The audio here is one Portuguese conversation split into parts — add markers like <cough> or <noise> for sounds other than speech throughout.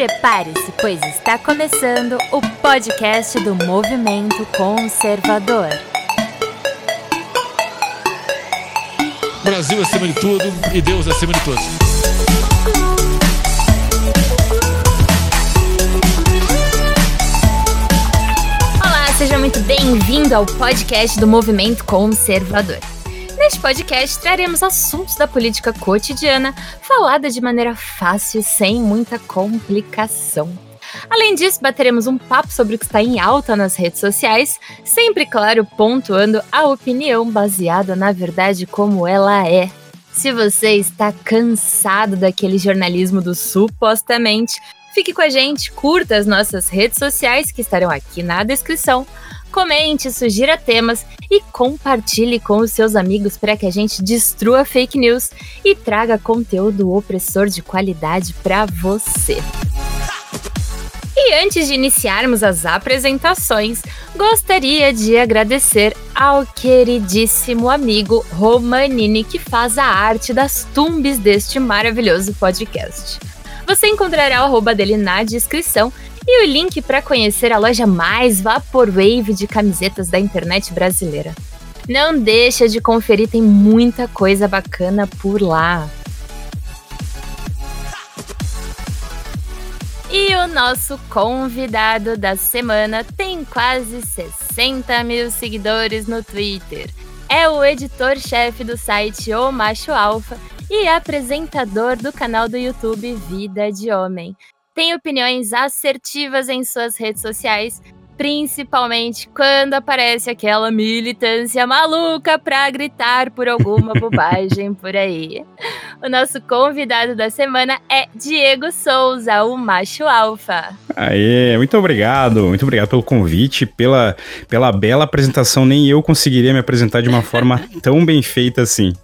Prepare-se, pois está começando o podcast do Movimento Conservador. Brasil acima de tudo e Deus acima de todos. Olá, seja muito bem-vindo ao podcast do Movimento Conservador. Neste podcast traremos assuntos da política cotidiana falada de maneira fácil, sem muita complicação. Além disso, bateremos um papo sobre o que está em alta nas redes sociais, sempre, claro, pontuando a opinião baseada na verdade como ela é. Se você está cansado daquele jornalismo do supostamente, fique com a gente, curta as nossas redes sociais que estarão aqui na descrição comente, sugira temas e compartilhe com os seus amigos para que a gente destrua fake news e traga conteúdo opressor de qualidade para você. E antes de iniciarmos as apresentações, gostaria de agradecer ao queridíssimo amigo Romanini que faz a arte das tumbes deste maravilhoso podcast. Você encontrará o arroba dele na descrição e o link para conhecer a loja mais vaporwave de camisetas da internet brasileira. Não deixa de conferir, tem muita coisa bacana por lá. E o nosso convidado da semana tem quase 60 mil seguidores no Twitter. É o editor-chefe do site O Macho Alfa e apresentador do canal do YouTube Vida de Homem tem opiniões assertivas em suas redes sociais, principalmente quando aparece aquela militância maluca pra gritar por alguma <laughs> bobagem por aí. O nosso convidado da semana é Diego Souza, o macho alfa. Aê, muito obrigado, muito obrigado pelo convite, pela, pela bela apresentação. Nem eu conseguiria me apresentar de uma forma <laughs> tão bem feita assim.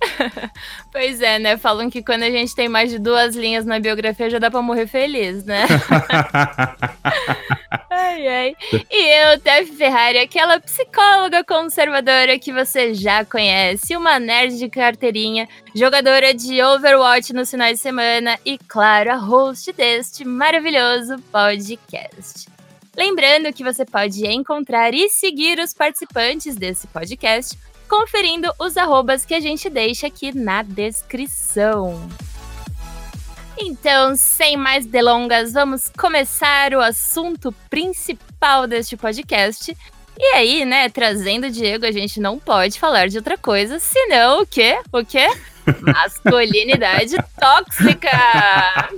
<laughs> Pois é, né? Falam que quando a gente tem mais de duas linhas na biografia já dá pra morrer feliz, né? <laughs> ai, ai. E eu, Tef Ferrari, aquela psicóloga conservadora que você já conhece, uma nerd de carteirinha, jogadora de Overwatch nos finais de semana e, claro, a host deste maravilhoso podcast. Lembrando que você pode encontrar e seguir os participantes desse podcast conferindo os arrobas que a gente deixa aqui na descrição. Então, sem mais delongas, vamos começar o assunto principal deste podcast. E aí, né, trazendo o Diego, a gente não pode falar de outra coisa, senão o quê? O quê? Masculinidade tóxica!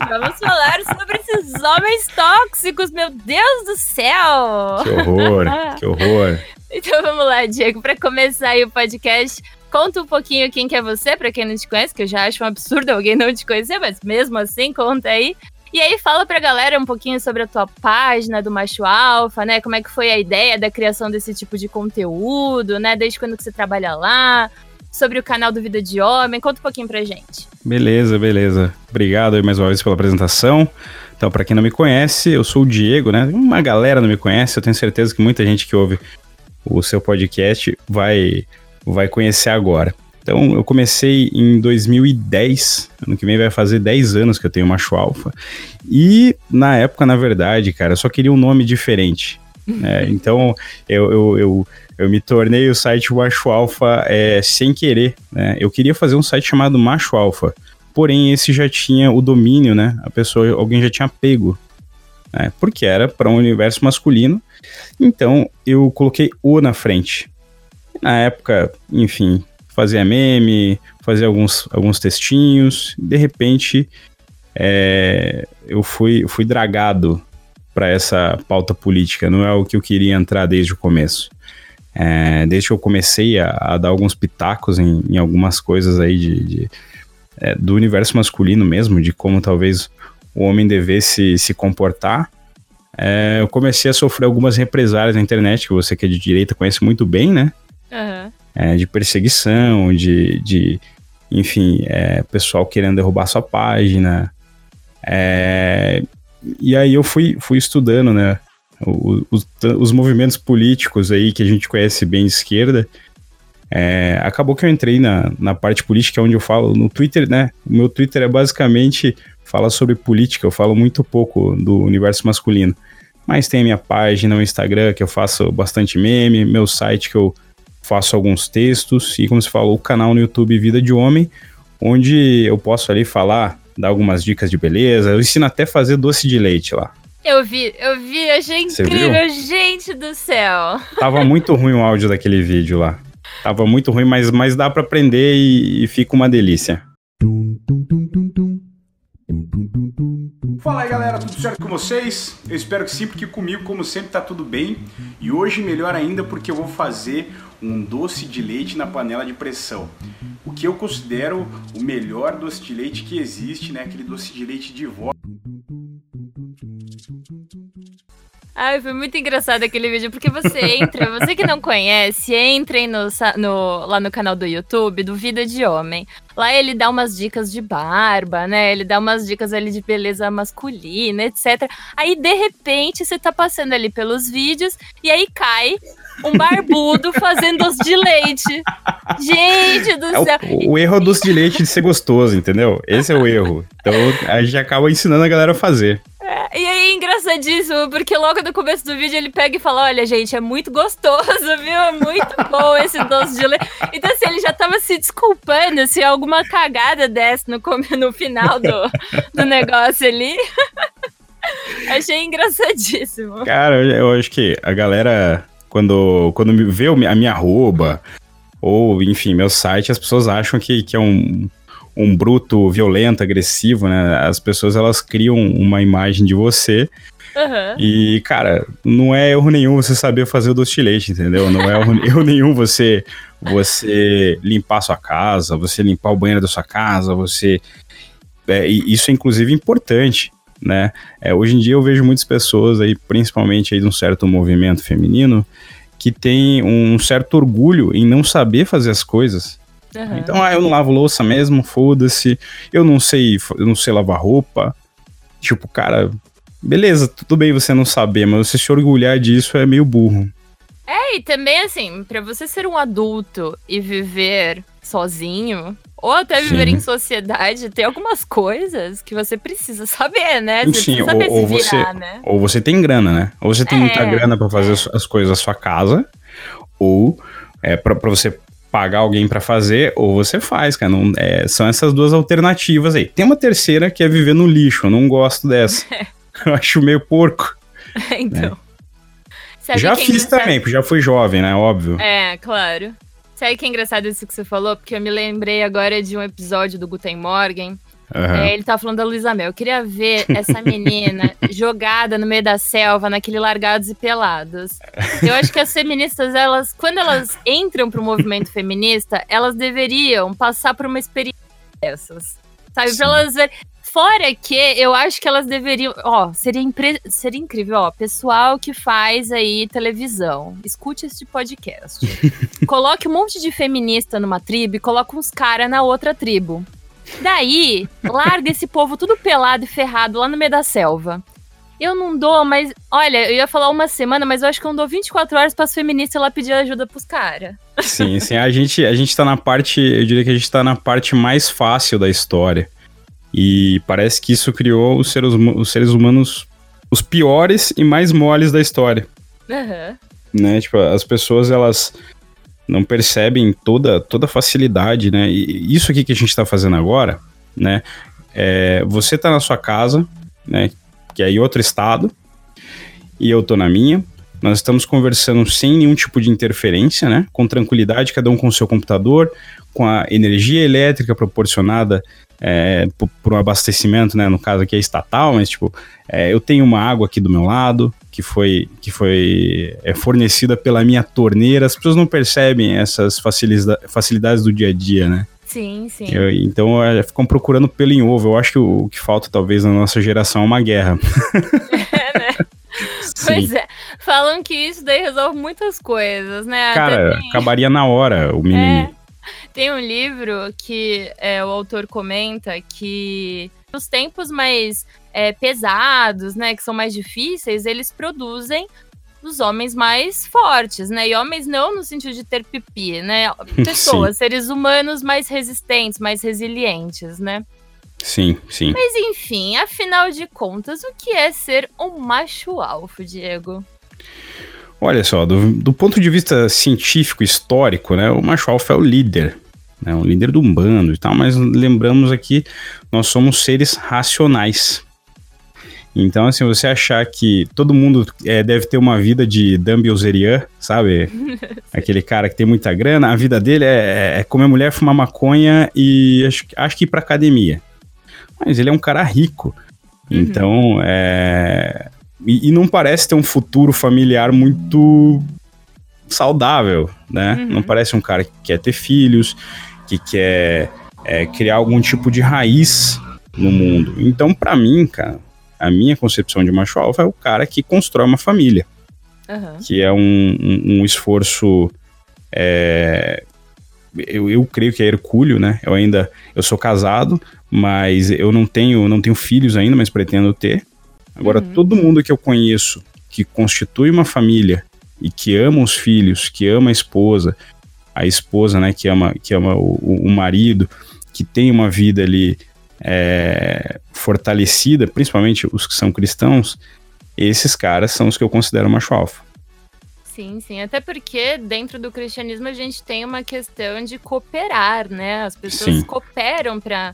Vamos falar sobre esses homens tóxicos, meu Deus do céu! Que horror, que horror. <laughs> Então vamos lá, Diego, para começar aí o podcast, conta um pouquinho quem que é você, para quem não te conhece, que eu já acho um absurdo alguém não te conhecer, mas mesmo assim, conta aí. E aí fala pra galera um pouquinho sobre a tua página do Macho Alfa, né? Como é que foi a ideia da criação desse tipo de conteúdo, né? Desde quando que você trabalha lá, sobre o canal do Vida de Homem, conta um pouquinho pra gente. Beleza, beleza. Obrigado aí mais uma vez pela apresentação. Então, para quem não me conhece, eu sou o Diego, né? Uma galera não me conhece, eu tenho certeza que muita gente que ouve o seu podcast vai, vai conhecer agora. Então, eu comecei em 2010, ano que vem vai fazer 10 anos que eu tenho macho alfa. E na época, na verdade, cara, eu só queria um nome diferente. É, <laughs> então, eu, eu, eu, eu, me tornei o site Macho Alfa é, sem querer. Né? Eu queria fazer um site chamado Macho Alfa, porém esse já tinha o domínio, né? A pessoa, alguém já tinha pego, né? porque era para um universo masculino então eu coloquei o na frente. Na época, enfim, fazia meme, fazia alguns, alguns textinhos, de repente é, eu fui, fui dragado para essa pauta política, não é o que eu queria entrar desde o começo. É, desde que eu comecei a, a dar alguns pitacos em, em, algumas coisas aí de, de é, do universo masculino mesmo, de como talvez o homem devesse se comportar, é, eu comecei a sofrer algumas represálias na internet, que você que é de direita conhece muito bem, né? Uhum. É, de perseguição, de, de enfim, é, pessoal querendo derrubar sua página. É, e aí eu fui, fui estudando, né? Os, os, movimentos políticos aí que a gente conhece bem de esquerda. É, acabou que eu entrei na, na parte política, onde eu falo no Twitter, né? O meu Twitter é basicamente fala sobre política, eu falo muito pouco do universo masculino. Mas tem a minha página no Instagram, que eu faço bastante meme, meu site que eu faço alguns textos, e como se falou, o canal no YouTube Vida de Homem, onde eu posso ali falar, dar algumas dicas de beleza, eu ensino até fazer doce de leite lá. Eu vi, eu vi, achei incrível, gente do céu. Tava muito ruim o áudio daquele vídeo lá. Tava muito ruim, mas, mas dá para aprender e, e, fica uma delícia. Fala aí galera, tudo certo com vocês? Eu espero que sim, porque comigo, como sempre, tá tudo bem. E hoje melhor ainda porque eu vou fazer um doce de leite na panela de pressão. O que eu considero o melhor doce de leite que existe, né? Aquele doce de leite de vó. Ai, foi muito engraçado aquele vídeo, porque você entra, você que não conhece, entrem no, no, lá no canal do YouTube do Vida de Homem. Lá ele dá umas dicas de barba, né? Ele dá umas dicas ali de beleza masculina, etc. Aí, de repente, você tá passando ali pelos vídeos e aí cai um barbudo fazendo doce de leite. Gente do é céu. O, o, erro é o doce de leite de ser gostoso, entendeu? Esse é o erro. Então a gente acaba ensinando a galera a fazer. É, e aí, engraçadíssimo, porque logo no começo do vídeo ele pega e fala: Olha, gente, é muito gostoso, <laughs> viu? É muito bom esse doce de leite. Então, assim, ele já tava se desculpando se alguma cagada desse no, no final do, do negócio ali. <laughs> Achei engraçadíssimo. Cara, eu acho que a galera, quando, quando me vê a minha arroba, ou enfim, meu site, as pessoas acham que, que é um um bruto violento, agressivo, né? As pessoas elas criam uma imagem de você. Uhum. E, cara, não é erro nenhum você saber fazer o doce de leite, entendeu? Não é erro, <laughs> erro nenhum você você limpar a sua casa, você limpar o banheiro da sua casa, você. É, isso é inclusive importante, né? É, hoje em dia eu vejo muitas pessoas aí, principalmente aí de um certo movimento feminino, que tem um certo orgulho em não saber fazer as coisas. Uhum. Então, ah, eu não lavo louça mesmo, foda-se. Eu não sei, eu não sei lavar roupa. Tipo, cara, beleza, tudo bem você não saber, mas você se orgulhar disso é meio burro. É, e também assim, para você ser um adulto e viver sozinho, ou até viver Sim. em sociedade, tem algumas coisas que você precisa saber, né? Você Sim, saber ou, ou virar, você, né? Ou você tem grana, né? Ou você tem é, muita grana para fazer é. as coisas da sua casa, ou é, para você pagar alguém para fazer, ou você faz, cara. Não, é, são essas duas alternativas aí. Tem uma terceira que é viver no lixo, eu não gosto dessa. <laughs> eu acho meio porco. então. Né? Já fiz também, porque já fui jovem, né? Óbvio. É, claro. Sabe que é engraçado isso que você falou? Porque eu me lembrei agora de um episódio do Guten Morgen, Uhum. É, ele tá falando da Luísa Mel. Eu queria ver <laughs> essa menina jogada no meio da selva, naquele Largados e Pelados. Eu acho que as feministas, elas, quando elas entram pro movimento feminista, elas deveriam passar por uma experiência dessas. Sabe? Sim. Pra elas verem. Fora que eu acho que elas deveriam. Ó, seria, impre... seria incrível, ó. Pessoal que faz aí televisão, escute este podcast. <laughs> coloque um monte de feminista numa tribo e coloque uns caras na outra tribo. Daí, larga esse povo tudo pelado e ferrado lá no meio da selva. Eu não dou, mas. Olha, eu ia falar uma semana, mas eu acho que eu não dou 24 horas para as feministas lá pedir ajuda pros caras. Sim, sim. A gente, a gente tá na parte. Eu diria que a gente tá na parte mais fácil da história. E parece que isso criou os seres, os seres humanos os piores e mais moles da história. Uhum. Né? Tipo, as pessoas, elas não percebem toda, toda a facilidade, né? E isso aqui que a gente está fazendo agora, né? É, você está na sua casa, né? Que é em outro estado, e eu tô na minha. Nós estamos conversando sem nenhum tipo de interferência, né? Com tranquilidade, cada um com o seu computador, com a energia elétrica proporcionada é, por, por, um abastecimento, né? No caso aqui é estatal, mas tipo, é, eu tenho uma água aqui do meu lado, que foi, que foi é, fornecida pela minha torneira. As pessoas não percebem essas facilidades do dia a dia, né? Sim, sim. Eu, então é, ficam procurando pelo em ovo. Eu acho que o, o, que falta, talvez, na nossa geração é uma guerra. <laughs> É, né? <laughs> Pois é. Falam que isso daí resolve muitas coisas, né? Cara, tem... acabaria na hora o menino. <laughs> Tem um livro que é, o autor comenta que nos tempos mais é, pesados, né, que são mais difíceis, eles produzem dos homens mais fortes, né? E homens não no sentido de ter pipi, né? <laughs> Pessoas, Sim. seres humanos mais resistentes, mais resilientes, né? Sim, sim. Mas enfim, afinal de contas, o que é ser um macho alfa, Diego? Olha só, do, do ponto de vista científico, histórico, né, o macho alfa é o líder, né, o líder do bando e tal, mas lembramos aqui, nós somos seres racionais. Então, assim, você achar que todo mundo é, deve ter uma vida de Dumbledore, sabe? <laughs> Aquele cara que tem muita grana, a vida dele é, é comer mulher, fumar maconha e acho, acho que ir pra academia. Mas ele é um cara rico. Então, é. E, e não parece ter um futuro familiar muito saudável, né? Uhum. Não parece um cara que quer ter filhos, que quer é, criar algum tipo de raiz no mundo. Então, pra mim, cara, a minha concepção de macho alfa é o cara que constrói uma família Aham. que é um, um, um esforço. é, eu, eu creio que é hercúleo, né? Eu ainda eu sou casado, mas eu não tenho não tenho filhos ainda, mas pretendo ter. Agora Uhum. todo mundo que eu conheço que constitui uma família e que ama os filhos, que ama a esposa, a esposa, né? Que ama que ama o, o- marido, que tem uma vida ali é, fortalecida, principalmente os que são cristãos, esses caras são os que eu considero macho alfa. Sim, sim. Até porque dentro do cristianismo a gente tem uma questão de cooperar, né? As pessoas Sim. cooperam para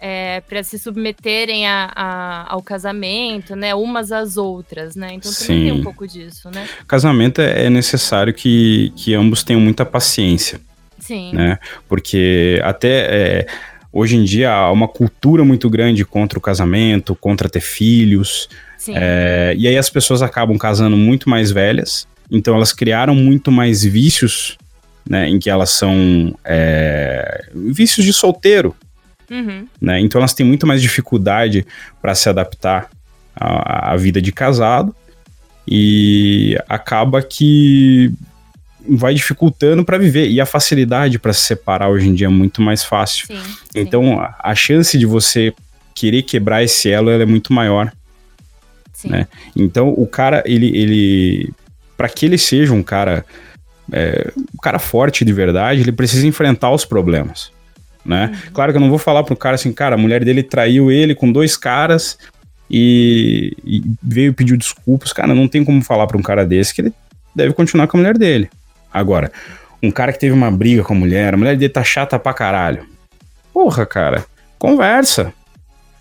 é, para se submeterem a, a- ao casamento, né? Umas às outras, né? Então também tem Sim. um pouco disso, né? casamento é é necessário que, que ambos tenham muita paciência, Sim. né? Porque até é, hoje em dia há uma cultura muito grande contra o casamento, contra ter filhos, é, e aí as pessoas acabam casando muito mais velhas, então elas criaram muito mais vícios, né? Em que elas são é, vícios de solteiro, Uhum. né? Então elas têm muito mais dificuldade para se adaptar à, à vida de casado e acaba que vai dificultando para viver e a facilidade para se separar hoje em dia é muito mais fácil. Sim. sim. Então a, a chance de você querer quebrar esse elo ela é muito maior. sim. né? Então o cara ele ele para que ele seja um cara é, um cara forte de verdade, ele precisa enfrentar os problemas, né? Claro que eu não vou falar pro cara assim, cara, a mulher dele traiu ele com dois caras e, e veio pedir desculpas, cara, não tem como falar pra um cara desse que ele deve continuar com a mulher dele. Agora, um cara que teve uma briga com a mulher, a mulher dele tá chata pra caralho. Porra, cara, conversa.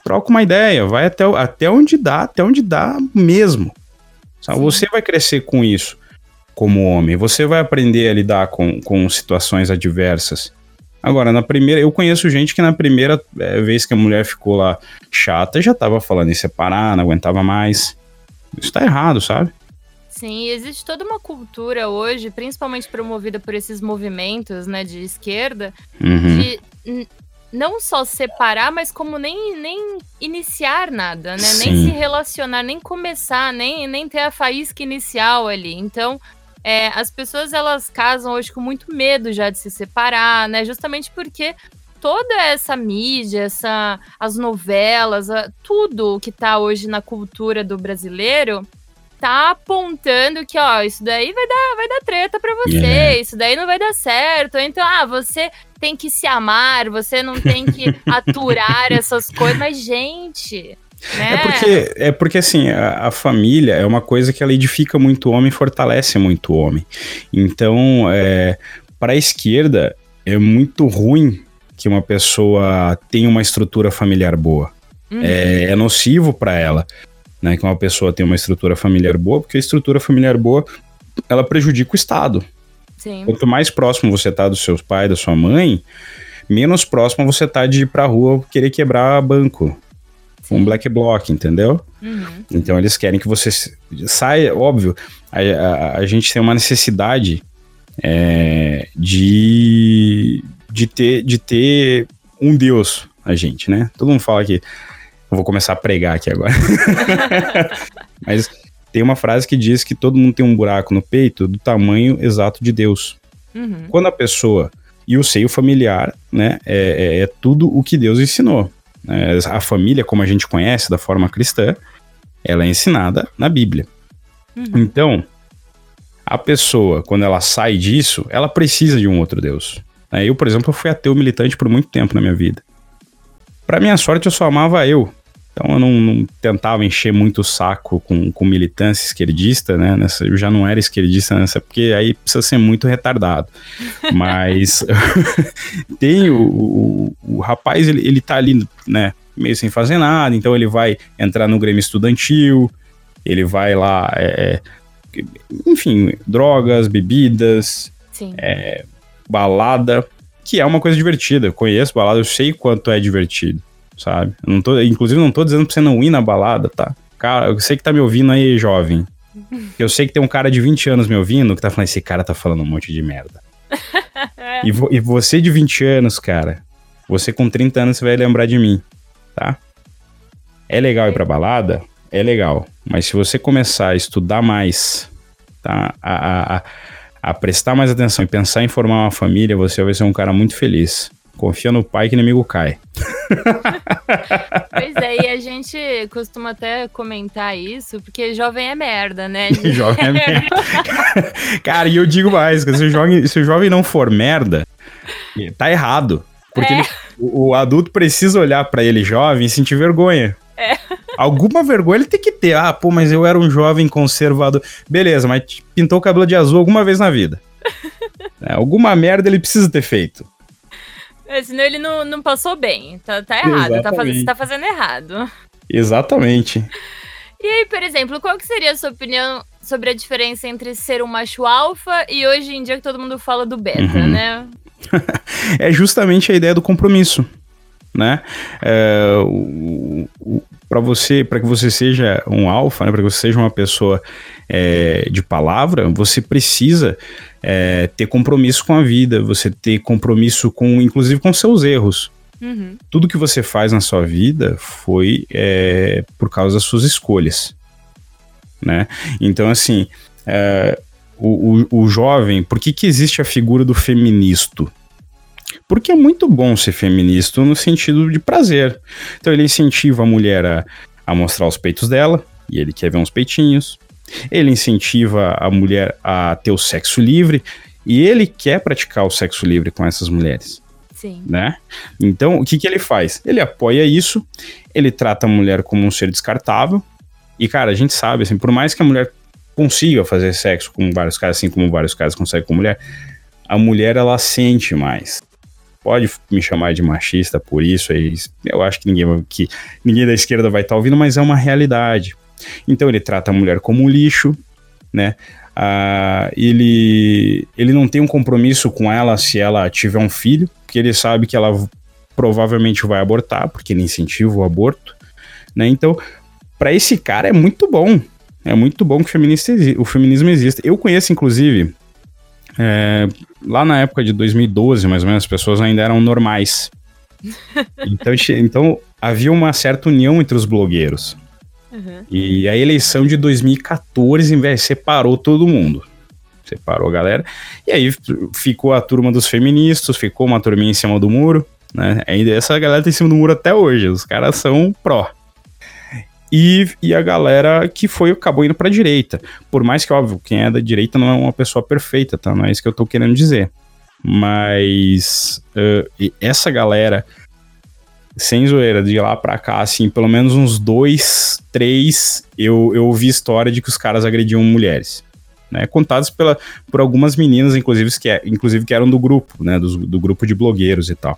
Troca uma ideia, vai até, até onde dá, até onde dá mesmo. Sabe? Você vai crescer com isso como homem, você vai aprender a lidar com, com situações adversas. Agora, na primeira, eu conheço gente que na primeira eh, vez que a mulher ficou lá chata, já tava falando em separar, não aguentava mais. Isso tá errado, sabe? Sim, existe toda uma cultura hoje, principalmente promovida por esses movimentos, né, de esquerda, Uhum. de não só separar, mas como nem, nem iniciar nada, né? Nem Sim. se relacionar, nem começar, nem, nem ter a faísca inicial ali. Então, é, as pessoas elas casam hoje com muito medo já de se separar, né? Justamente porque toda essa mídia, essa, as novelas, a- tudo que tá hoje na cultura do brasileiro tá apontando que, ó, isso daí vai dar, vai dar treta pra você, É. isso daí não vai dar certo. Então, ah, você tem que se amar, você não tem que <laughs> aturar essas coisas. Mas, gente, né? É porque, é porque assim, a, a família é uma coisa que ela edifica muito o homem e fortalece muito o homem. Então, é, para a esquerda, é muito ruim que uma pessoa tenha uma estrutura familiar boa. Uhum. É, é nocivo para ela, né, que uma pessoa tenha uma estrutura familiar boa, porque a estrutura familiar boa, ela prejudica o Estado. Sim. Quanto mais próximo você tá dos seus pais, da sua mãe, menos próximo você tá de ir pra rua querer quebrar banco. Um black bloc, entendeu? Uhum. Então eles querem que você saia, óbvio, a, a- a gente tem uma necessidade é, de, de, ter, de ter um Deus, a gente, né? Todo mundo fala que. Eu vou começar a pregar aqui agora. <laughs> Mas tem uma frase que diz que todo mundo tem um buraco no peito do tamanho exato de Deus. Uhum. Quando a pessoa. E o seio familiar, né? É, é- é tudo o que Deus ensinou. É, a família, como a gente conhece da forma cristã, ela é ensinada na Bíblia. Uhum. Então, A pessoa, quando ela sai disso, ela precisa de um outro Deus. Né? Eu, por exemplo, fui ateu militante por muito tempo na minha vida. Para minha sorte, eu só amava eu. Então eu não, não, tentava encher muito o saco com, com militância esquerdista, né? Nessa, eu já não era esquerdista nessa, porque aí precisa ser muito retardado. Mas <laughs> tem o, o, o, rapaz, ele, ele tá ali, né? Meio sem fazer nada, então ele vai entrar no Grêmio Estudantil, ele vai lá, é, é enfim, drogas, bebidas, é, balada, que é uma coisa divertida. Eu conheço balada, eu sei quanto é divertido sabe? Eu não tô, inclusive, não tô dizendo pra você não ir na balada, tá? Cara, eu sei que tá me ouvindo aí, jovem. <laughs> Eu sei que tem um cara de 20 anos me ouvindo que tá falando, esse cara tá falando um monte de merda. <laughs> e, vo, e você de 20 anos, cara, você com 30 anos você vai lembrar de mim, tá? É legal ir pra balada? É legal. Mas se você começar a estudar mais, tá? A, a, a, a prestar mais atenção e pensar em formar uma família, você vai ser um cara muito feliz. Confia no pai que inimigo cai. pois é, e a gente costuma até comentar isso, porque jovem é merda, né? <laughs> jovem é merda. Cara, e eu digo mais, se o, jovem, se o jovem não for merda, tá errado. Porque é. ele, o, o, adulto precisa olhar para ele jovem e sentir vergonha. É. Alguma vergonha ele tem que ter. Ah, pô, mas eu era um jovem conservador. Beleza, mas pintou o cabelo de azul alguma vez na vida. É, alguma merda ele precisa ter feito. É, senão ele não, não passou bem. Tá, tá errado. Tá, faz, tá fazendo errado. Exatamente. E aí, por exemplo, qual que seria a sua opinião sobre a diferença entre ser um macho alfa e hoje em dia que todo mundo fala do beta, uhum. né? <laughs> é justamente a ideia do compromisso, né? É, para você, para que você seja um alfa, né? Para que você seja uma pessoa é, de palavra, você precisa é, ter compromisso com a vida, você ter compromisso com, inclusive, com seus erros. Uhum. Tudo que você faz na sua vida foi é, por causa das suas escolhas, né? Então, assim, é, o, o, o, jovem, por que, que existe a figura do feministo? Porque é muito bom ser feminista no sentido de prazer. Então ele incentiva a mulher a, a mostrar os peitos dela, e ele quer ver uns peitinhos. Ele incentiva a mulher a ter o sexo livre e ele quer praticar o sexo livre com essas mulheres. Sim. Né? Então, o que, que ele faz? Ele apoia isso, ele trata a mulher como um ser descartável. E, cara, a gente sabe, assim, por mais que a mulher consiga fazer sexo com vários caras, assim como vários caras conseguem com mulher, a mulher, ela sente mais. Pode me chamar de machista por isso, aí, eu acho que ninguém, que ninguém da esquerda vai estar tá ouvindo, mas é uma realidade. Então ele trata a mulher como um lixo, né? Ah, ele, ele não tem um compromisso com ela se ela tiver um filho, porque ele sabe que ela provavelmente vai abortar, porque ele incentiva o aborto, né? Então, para esse cara é muito bom. É muito bom que o, o feminismo exista. Eu conheço, inclusive, é, lá na época de 2012, mais ou menos, as pessoas ainda eram normais. <laughs> Então, então havia uma certa união entre os blogueiros. Uhum. E a eleição de 2014, velho, separou todo mundo. Separou a galera. E aí ficou a turma dos feministas, ficou uma turminha em cima do muro, né? Ainda essa galera tá em cima do muro até hoje. Os caras são pró. E, e a galera que foi acabou indo pra direita. Por mais que, óbvio, quem é da direita não é uma pessoa perfeita, tá? Não é isso que eu tô querendo dizer. Mas uh, essa galera sem zoeira, de lá pra cá, assim, pelo menos uns dois, três, eu, eu ouvi história de que os caras agrediam mulheres. Né, contadas pela, por algumas meninas, inclusive que, é, inclusive que eram do grupo, né, do, do grupo de blogueiros e tal.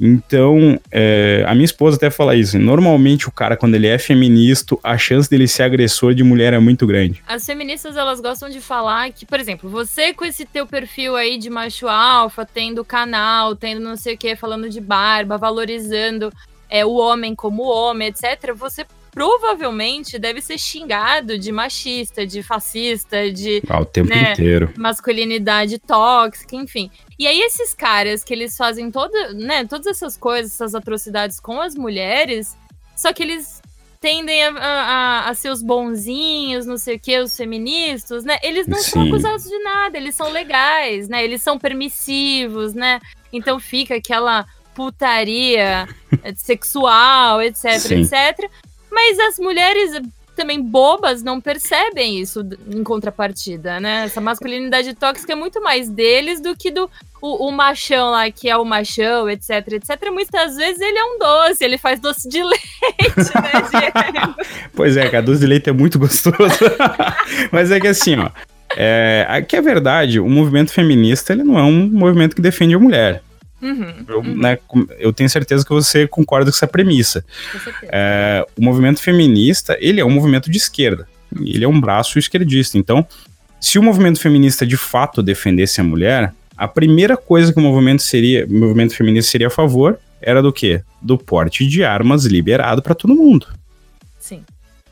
Então, é, a minha esposa até fala isso. Normalmente, o cara, quando ele é feminista, a chance dele ser agressor de mulher é muito grande. As feministas, elas gostam de falar que, por exemplo, você com esse teu perfil aí de macho alfa, tendo canal, tendo não sei o que, falando de barba, valorizando é, o homem como homem, etc., você provavelmente deve ser xingado de machista, de fascista, de. Ah, o tempo né, inteiro. Masculinidade tóxica, enfim. E aí, esses caras que eles fazem toda, né, todas essas coisas, essas atrocidades com as mulheres, só que eles tendem a, a, a ser os bonzinhos, não sei o que, os feministas, né? Eles não Sim. são acusados de nada, eles são legais, né? Eles são permissivos, né? Então fica aquela putaria sexual, etc, Sim. etc. Mas as mulheres também bobas não percebem isso em contrapartida, né? Essa masculinidade tóxica é muito mais deles do que do o, o, machão lá, que é o machão, etc, etc. Muitas vezes ele é um doce, ele faz doce de <laughs> leite, né, pois é, cara, doce de leite é muito gostoso. <laughs> Mas é que assim, ó, é, aqui é verdade, o movimento feminista, ele não é um movimento que defende a mulher. Uhum, eu, uhum. Né, eu, tenho certeza que você concorda com essa premissa. É, o movimento feminista, ele é um movimento de esquerda. Ele é um braço esquerdista. Então, se o movimento feminista de fato defendesse a mulher, a primeira coisa que o movimento seria, o movimento feminista seria a favor era do quê? Do porte de armas liberado para todo mundo. Sim.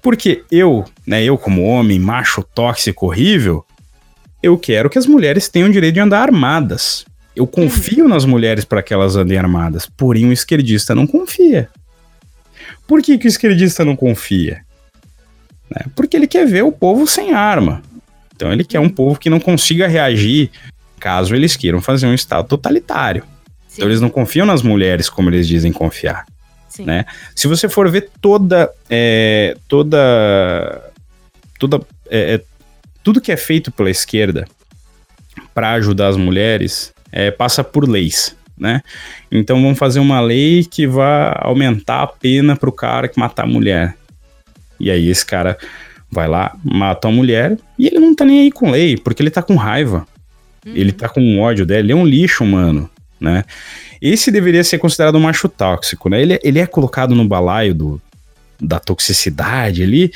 Porque eu, né, eu como homem macho tóxico horrível, eu quero que as mulheres tenham o direito de andar armadas. Eu confio nas mulheres para que elas andem armadas, porém o esquerdista não confia. Por que, que o esquerdista não confia? Né? Porque ele quer ver o povo sem arma. Então ele quer um povo que não consiga reagir caso eles queiram fazer um Estado totalitário. Sim. Então eles não confiam nas mulheres como eles dizem confiar. Né? Se você for ver toda. É, toda. toda é, é, tudo que é feito pela esquerda para ajudar as mulheres é, passa por leis, né? Então vamos fazer uma lei que vai aumentar a pena para o cara que matar a mulher. E aí esse cara vai lá, mata a mulher e ele não tá nem aí com lei, porque ele tá com raiva. Uhum. Ele tá com ódio dela, ele é um lixo, mano, né? Esse deveria ser considerado um macho tóxico, né? Ele, ele é colocado no balaio do, da toxicidade ali,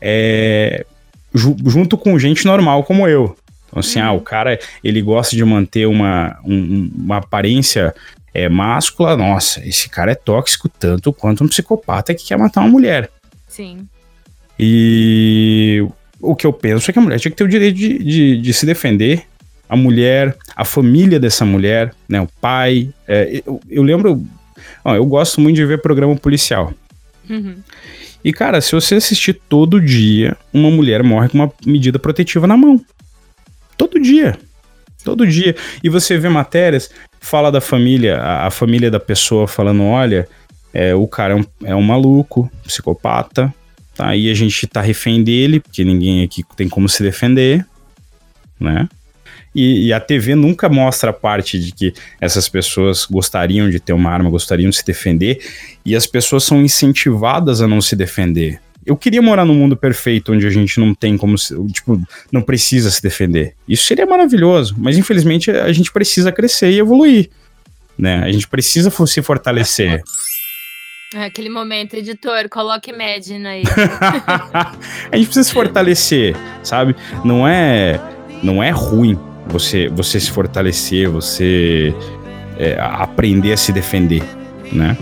é, ju, junto com gente normal como eu. Então, assim, ah, o cara, ele gosta de manter uma, um, uma aparência é, máscula. Nossa, esse cara é tóxico tanto quanto um psicopata que quer matar uma mulher. Sim. E o que eu penso é que a mulher tinha que ter o direito de, de, de se defender. A mulher, a família dessa mulher, né, o pai. É, eu, eu, lembro. Ó, eu gosto muito de ver programa policial. Uhum. E, cara, se você assistir todo dia, uma mulher morre com uma medida protetiva na mão. Todo dia. Todo dia. E você vê matérias, fala da família, a, a família da pessoa falando: olha, é, o cara é um, é um maluco, psicopata, tá? E a gente tá refém dele, porque ninguém aqui tem como se defender, né? E, e, a TV nunca mostra a parte de que essas pessoas gostariam de ter uma arma, gostariam de se defender, e as pessoas são incentivadas a não se defender. Eu queria morar num mundo perfeito onde a gente não tem como, tipo, não precisa se defender. Isso seria maravilhoso, mas infelizmente a gente precisa crescer e evoluir, né? A gente precisa se fortalecer. É aquele momento, editor, coloque Imagine aí. <laughs> a gente precisa se fortalecer, sabe? Não é, não é ruim você, você se fortalecer, você é, aprender a se defender, né?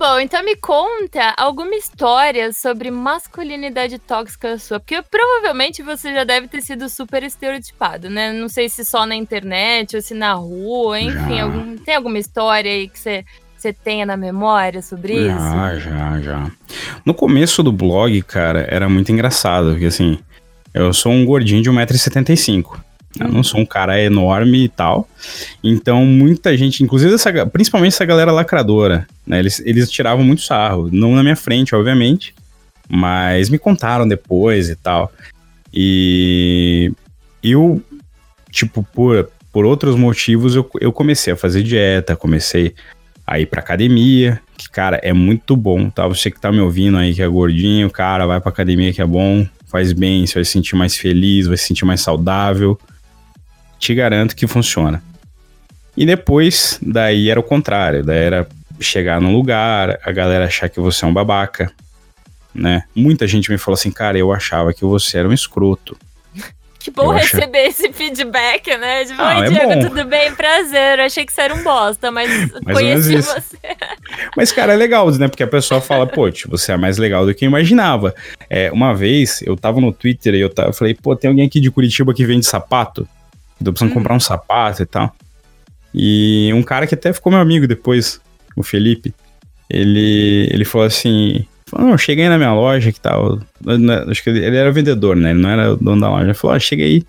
Bom, então me conta alguma história sobre masculinidade tóxica sua, porque provavelmente você já deve ter sido super estereotipado, né? Não sei se só na internet ou se na rua, enfim, algum, tem alguma história aí que você você tenha na memória sobre já, isso? Já, já, já. No começo do blog, cara, era muito engraçado, porque assim, eu sou um gordinho de 1,75m. Eu não sou um cara enorme e tal. Então, muita gente, inclusive essa, principalmente essa galera lacradora, né? Eles, eles tiravam muito sarro. Não na minha frente, obviamente. Mas me contaram depois e tal. E eu, tipo, por, por outros motivos, eu, eu comecei a fazer dieta, comecei a ir pra academia, que, cara, é muito bom, tá? Você que tá me ouvindo aí, que é gordinho, cara, vai pra academia que é bom, faz bem, você vai se sentir mais feliz, vai se sentir mais saudável te garanto que funciona. E depois, daí era o contrário, daí era chegar num lugar, a galera achar que você é um babaca, né? Muita gente me falou assim, cara, eu achava que você era um escroto. <laughs> Que bom eu receber esse feedback, né? De, ah, Oi, é Diego, bom. tudo bem? Prazer. Eu achei que você era um bosta, mas <laughs> mais conheci você. <laughs> Mas, cara, é legal, né? Porque a pessoa fala, pô, tipo, você é mais legal do que eu imaginava. É, uma vez, eu tava no Twitter e eu, tava, eu falei, pô, tem alguém aqui de Curitiba que vende sapato? Tô precisando comprar um sapato e tal. E um cara que até ficou meu amigo depois, o Felipe, ele, ele falou assim: falou, não, cheguei na minha loja que tal. Acho que ele era vendedor, né? Ele não era o dono da loja. Ele falou: ah, chega aí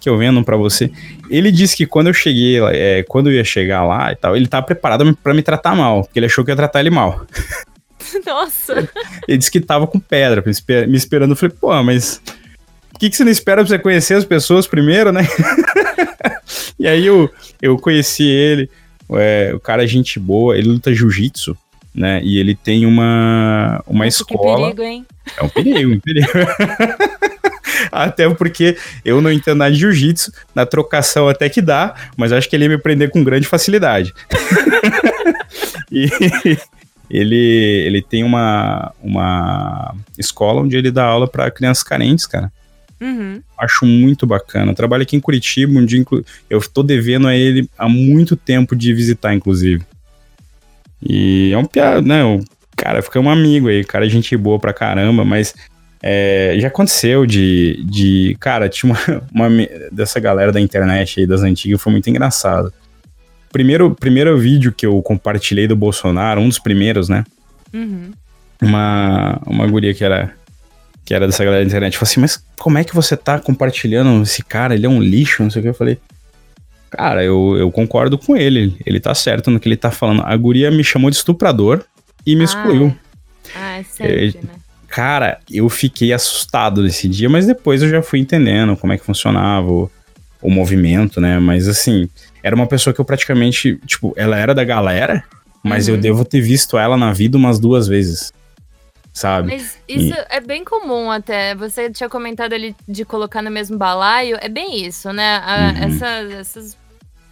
que eu vendo para você. Ele disse que quando eu cheguei, é, quando eu ia chegar lá e tal, ele tava preparado para me tratar mal, porque ele achou que ia tratar ele mal. <laughs> Nossa. Ele disse que tava com pedra me esperando. Eu falei, pô, mas o que, que você não espera pra você conhecer as pessoas primeiro, né? <laughs> <laughs> e aí eu, eu conheci ele, é, o cara é gente boa, ele luta jiu-jitsu, né? E ele tem uma, uma Nossa, Que escola. perigo, hein? É um perigo, um perigo. <laughs> até porque eu não entendo nada de jiu-jitsu, na trocação até que dá, mas acho que ele ia me prender com grande facilidade. <laughs> e ele, ele tem uma, uma escola onde ele dá aula para crianças carentes, cara. Uhum. Acho muito bacana. Trabalho aqui em Curitiba, um dia eu tô devendo a ele há muito tempo de visitar, inclusive. E é um piada, né? O cara fica um amigo aí, cara, é gente boa pra caramba, mas é, já aconteceu de, de. Cara, tinha uma, <laughs> uma dessa galera da internet aí, das antigas, foi muito engraçado. Primeiro, primeiro vídeo que eu compartilhei do Bolsonaro, um dos primeiros, né? Uhum. uma, uma guria que era que era dessa galera da internet falou assim, mas como é que você tá compartilhando esse cara? Ele é um lixo, não sei o que. Eu falei, cara, eu, eu concordo com ele. Ele tá certo no que ele tá falando. A guria me chamou de estuprador e me Ah, excluiu. Ah, é sempre, né? Cara, eu fiquei assustado nesse dia, mas depois eu já fui entendendo como é que funcionava o, o movimento, né? Mas assim, era uma pessoa que eu praticamente, tipo, ela era da galera, mas Uhum. eu devo ter visto ela na vida umas duas vezes. Sabe? Mas isso é bem comum até. Você tinha comentado ali de colocar no mesmo balaio. É bem isso, né? A- Uhum. essa- essas.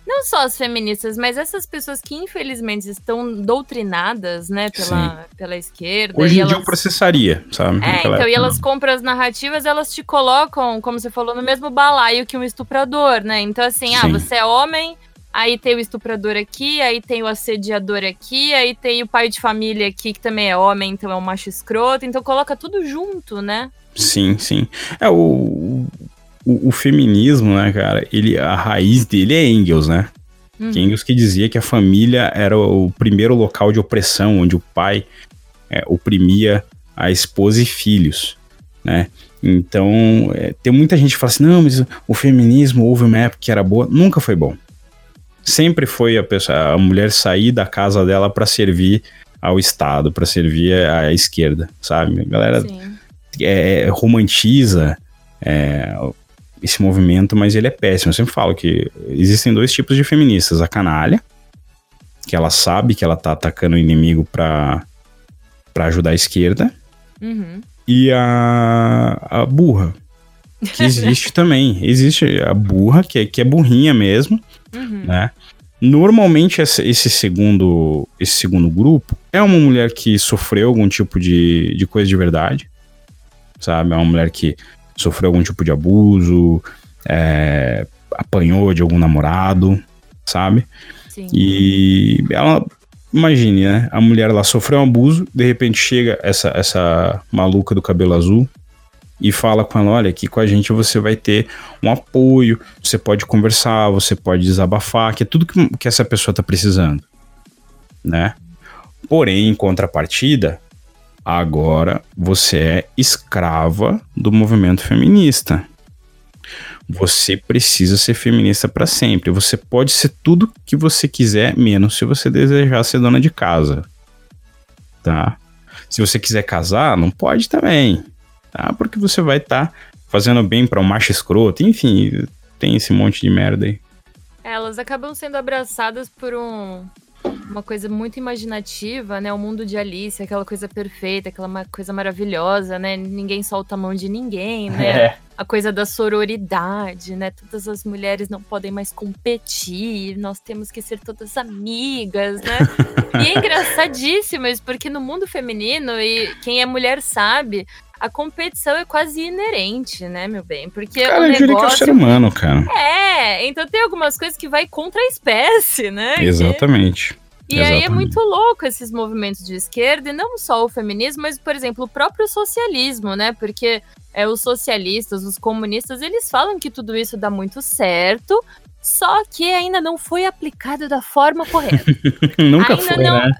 Não só as feministas, mas essas pessoas que infelizmente estão doutrinadas, né, pela, pela esquerda. Hoje e em dia eu elas- processaria, sabe? É, então, e época, elas não. compram as narrativas, elas te colocam, como você falou, no mesmo balaio que um estuprador, né? Então, assim, ah, Sim. você é homem, aí tem o estuprador aqui, aí tem o assediador aqui, aí tem o pai de família aqui, que também é homem, então é um macho escroto. Então, coloca tudo junto, né? Sim, sim. É, o, o, o feminismo, né, cara, ele, a raiz dele é Engels, né? Uhum. Engels que dizia que a família era o primeiro local de opressão, onde o pai é, oprimia a esposa e filhos, né? Então, é, tem muita gente que fala assim, não, mas o feminismo houve uma época que era boa. Nunca foi bom. Sempre foi a, pessoa, a mulher sair da casa dela para servir ao Estado, para servir à esquerda, sabe? A galera Sim. é, romantiza é, esse movimento, mas ele é péssimo. Eu sempre falo que existem dois tipos de feministas: a canalha, que ela sabe que ela tá atacando o inimigo pra, pra ajudar a esquerda, Uhum. e a, a burra, que existe <laughs> também. Existe a burra, que é, que é burrinha mesmo, Uhum. né? Normalmente esse, esse segundo esse segundo grupo é uma mulher que sofreu algum tipo de, de coisa de verdade, sabe? É uma mulher que sofreu algum tipo de abuso, é, apanhou de algum namorado, sabe? Sim. E ela, imagine, né? A mulher lá sofreu um abuso, de repente chega essa, essa maluca do cabelo azul e fala com ela: olha, aqui com a gente você vai ter um apoio, você pode conversar, você pode desabafar, que é tudo que, que essa pessoa tá precisando, né? Porém, em contrapartida, agora você é escrava do movimento feminista. Você precisa ser feminista para sempre. Você pode ser tudo que você quiser, menos se você desejar ser dona de casa. Tá? Se você quiser casar, não pode também. Tá? Porque você vai estar fazendo bem para um macho escroto. Enfim, tem esse monte de merda aí. Elas acabam sendo abraçadas por um, uma coisa muito imaginativa, né? O mundo de Alice, aquela coisa perfeita, aquela coisa maravilhosa, né? Ninguém solta a mão de ninguém, né? <laughs> É. A coisa da sororidade, né? Todas as mulheres não podem mais competir, nós temos que ser todas amigas, né? <laughs> e é engraçadíssimo isso, porque no mundo feminino, e quem é mulher sabe, a competição é quase inerente, né, meu bem? Porque Cara, o eu diria que é o negócio ser humano, cara. é, então tem algumas coisas que vai contra a espécie, né? Que- Exatamente. E aí é Exatamente. muito louco esses movimentos de esquerda, e não só o feminismo, mas, por exemplo, o próprio socialismo, né? Porque é, os socialistas, os comunistas, eles falam que tudo isso dá muito certo, só que ainda não foi aplicado da forma correta. <laughs> Nunca ainda foi, não. né?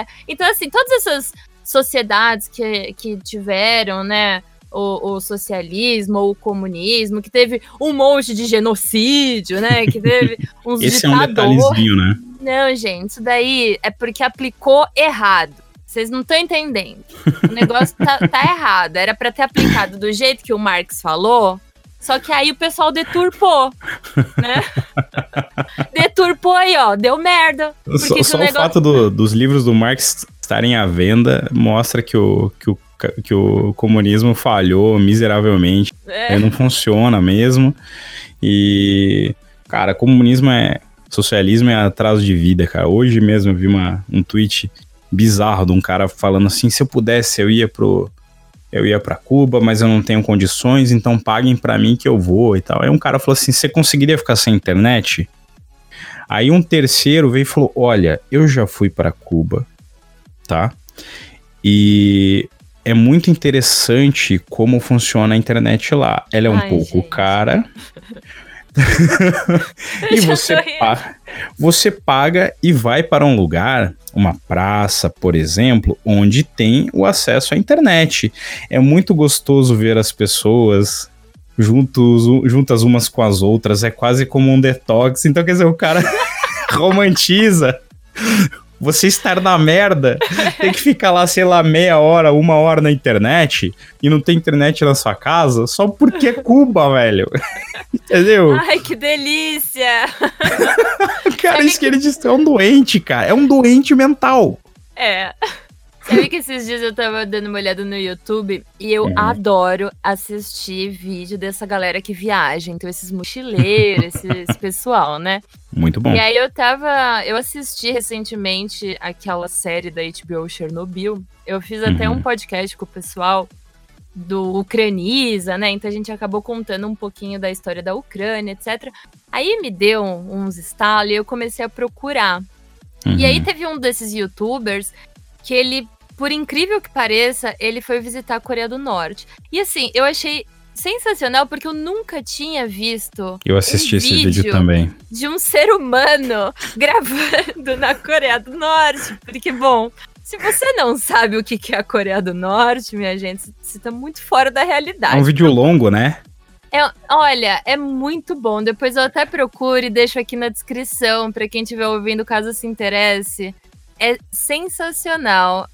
É. Então, assim, todas essas sociedades que, que tiveram, né? O, o socialismo ou o comunismo, que teve um monte de genocídio, né? Que teve <laughs> uns Esse é um ditadores. detalhezinho, né? Não, gente, isso daí é porque aplicou errado. Vocês não estão entendendo. O negócio tá, tá errado. Era para ter aplicado do jeito que o Marx falou, só que aí o pessoal deturpou, né? <laughs> deturpou aí, ó, deu merda. Só, só o, negócio... fato do, dos livros do Marx estarem à venda mostra que o, que o, que o comunismo falhou miseravelmente. É. Não funciona mesmo. E, cara, comunismo é. Socialismo é atraso de vida, cara. Hoje mesmo eu vi uma, um tweet bizarro de um cara falando assim: se eu pudesse, eu ia pro eu ia para Cuba, mas eu não tenho condições, então paguem para mim que eu vou e tal. Aí um cara falou assim: você conseguiria ficar sem internet? Aí um terceiro veio e falou: olha, eu já fui para Cuba, tá? E é muito interessante como funciona a internet lá. Ela é um Ai, pouco gente. cara. <laughs> <laughs> e você, você paga e vai para um lugar uma praça, por exemplo, onde tem o acesso à internet. É muito gostoso ver as pessoas juntos, juntas umas com as outras, é quase como um detox. Então, quer dizer, o cara <laughs> romantiza você estar na merda, tem que ficar lá, sei lá, meia hora, uma hora na internet e não tem internet na sua casa só porque é Cuba, velho. <laughs> Entendeu? Ai, que delícia! <laughs> cara, isso que ele disse é um doente, cara. É um doente mental. É. Sabe que esses dias eu tava dando uma olhada no YouTube e eu uhum. adoro assistir vídeo dessa galera que viaja. Então, esses mochileiros, <laughs> esse, esse, pessoal, né? Muito bom. E aí eu tava. Eu assisti recentemente aquela série da HBO Chernobyl. Eu fiz até uhum. um podcast com o pessoal do Ucraniza, né? Então a gente acabou contando um pouquinho da história da Ucrânia, etc. Aí me deu uns estalos e eu comecei a procurar. Uhum. E aí uhum. teve um desses youtubers que ele por incrível que pareça, ele foi visitar a Coreia do Norte. E assim, eu achei sensacional porque eu nunca tinha visto. Eu assisti um esse vídeo, vídeo também. De um ser humano <laughs> gravando na Coreia do Norte. Porque, bom, se você não sabe o que é a Coreia do Norte, minha gente, você tá muito fora da realidade. É um vídeo longo, né? É, olha, é muito bom. Depois eu até procuro e deixo aqui na descrição para quem estiver ouvindo, caso se interesse. É sensacional.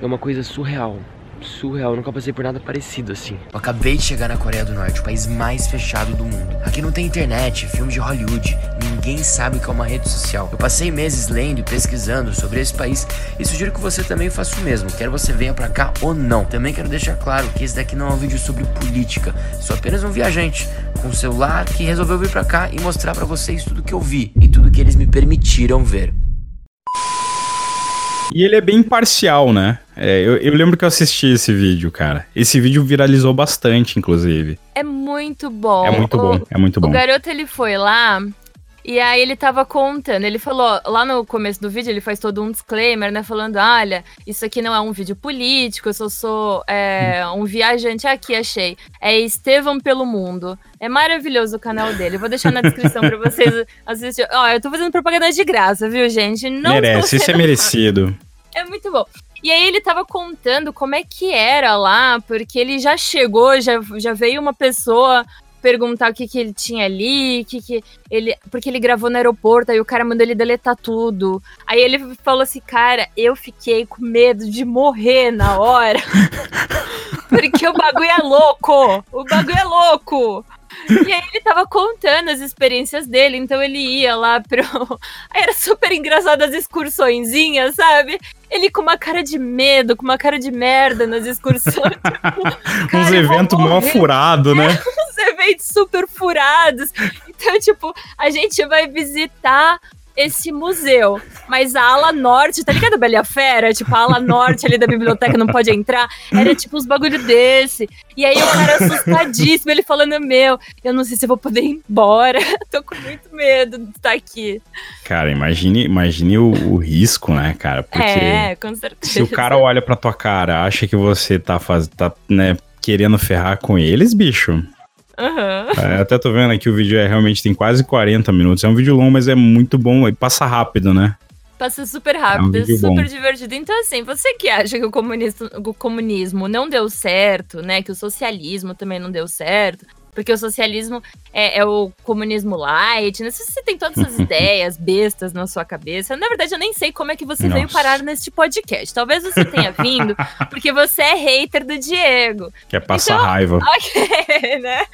É uma coisa surreal. Surreal, eu nunca passei por nada parecido assim. Eu acabei de chegar na Coreia do Norte, o país mais fechado do mundo. Aqui não tem internet, filme de Hollywood, ninguém sabe o que é uma rede social. Eu passei meses lendo e pesquisando sobre esse país e sugiro que você também faça o mesmo, quer você venha para cá ou não. Também quero deixar claro que esse daqui não é um vídeo sobre política, sou apenas um viajante com um celular que resolveu vir para cá e mostrar para vocês tudo que eu vi e tudo que eles me permitiram ver. E ele é bem imparcial, né? É, eu, eu, lembro que eu assisti esse vídeo, cara. Esse vídeo viralizou bastante, inclusive. É muito bom. É muito o, bom, é muito bom. O garoto, ele foi lá e aí ele tava contando, ele falou, lá no começo do vídeo, ele faz todo um disclaimer, né? Falando, olha, isso aqui não é um vídeo político, eu só sou é, um viajante aqui, achei. É Estevão pelo Mundo. É maravilhoso o canal dele. Eu vou deixar na descrição pra vocês <laughs> assistirem. Ó, eu tô fazendo propaganda de graça, viu, gente? Não Merece, isso é merecido. <laughs> É muito bom. E aí ele tava contando como é que era lá, porque ele já chegou, já, já veio uma pessoa perguntar o que, que ele tinha ali, que, que ele. Porque ele gravou no aeroporto, aí o cara mandou ele deletar tudo. Aí ele falou assim, cara, eu fiquei com medo de morrer na hora. <laughs> porque o bagulho é louco! O bagulho é louco! E aí ele tava contando as experiências dele, então ele ia lá pro. <laughs> Aí era super engraçado as excursõezinhas, sabe? Ele com uma cara de medo, com uma cara de merda nas excursões. <laughs> Tipo, Uns eventos mal furados, né? <laughs> Uns eventos super furados. Então, tipo, a gente vai visitar esse museu. Mas a ala norte, tá ligado, Bela Fera? Tipo, a ala norte ali da biblioteca não pode entrar. Era tipo uns bagulho desse. E aí o cara assustadíssimo, ele falando: Meu, eu não sei se eu vou poder ir embora. <laughs> Tô com muito medo de estar aqui. Cara, imagine, imagine o, o risco, né, cara? Porque é, com certeza. Se o cara olha pra tua cara, acha que você tá, faz, tá né, querendo ferrar com eles, bicho. Uhum. É, até tô vendo aqui o vídeo é realmente tem quase 40 minutos. É um vídeo longo, mas é muito bom e passa rápido, né? Passa super rápido, é um super bom. divertido. Então, assim, você que acha que o, o comunismo não deu certo, né? Que o socialismo também não deu certo. Porque o socialismo é, é o comunismo light, né? Se você tem todas essas <laughs> ideias bestas na sua cabeça, na verdade eu nem sei como é que você Nossa. veio parar neste podcast. Talvez você tenha vindo <laughs> porque você é hater do Diego. Quer passar Então- raiva. <laughs> Ok, né?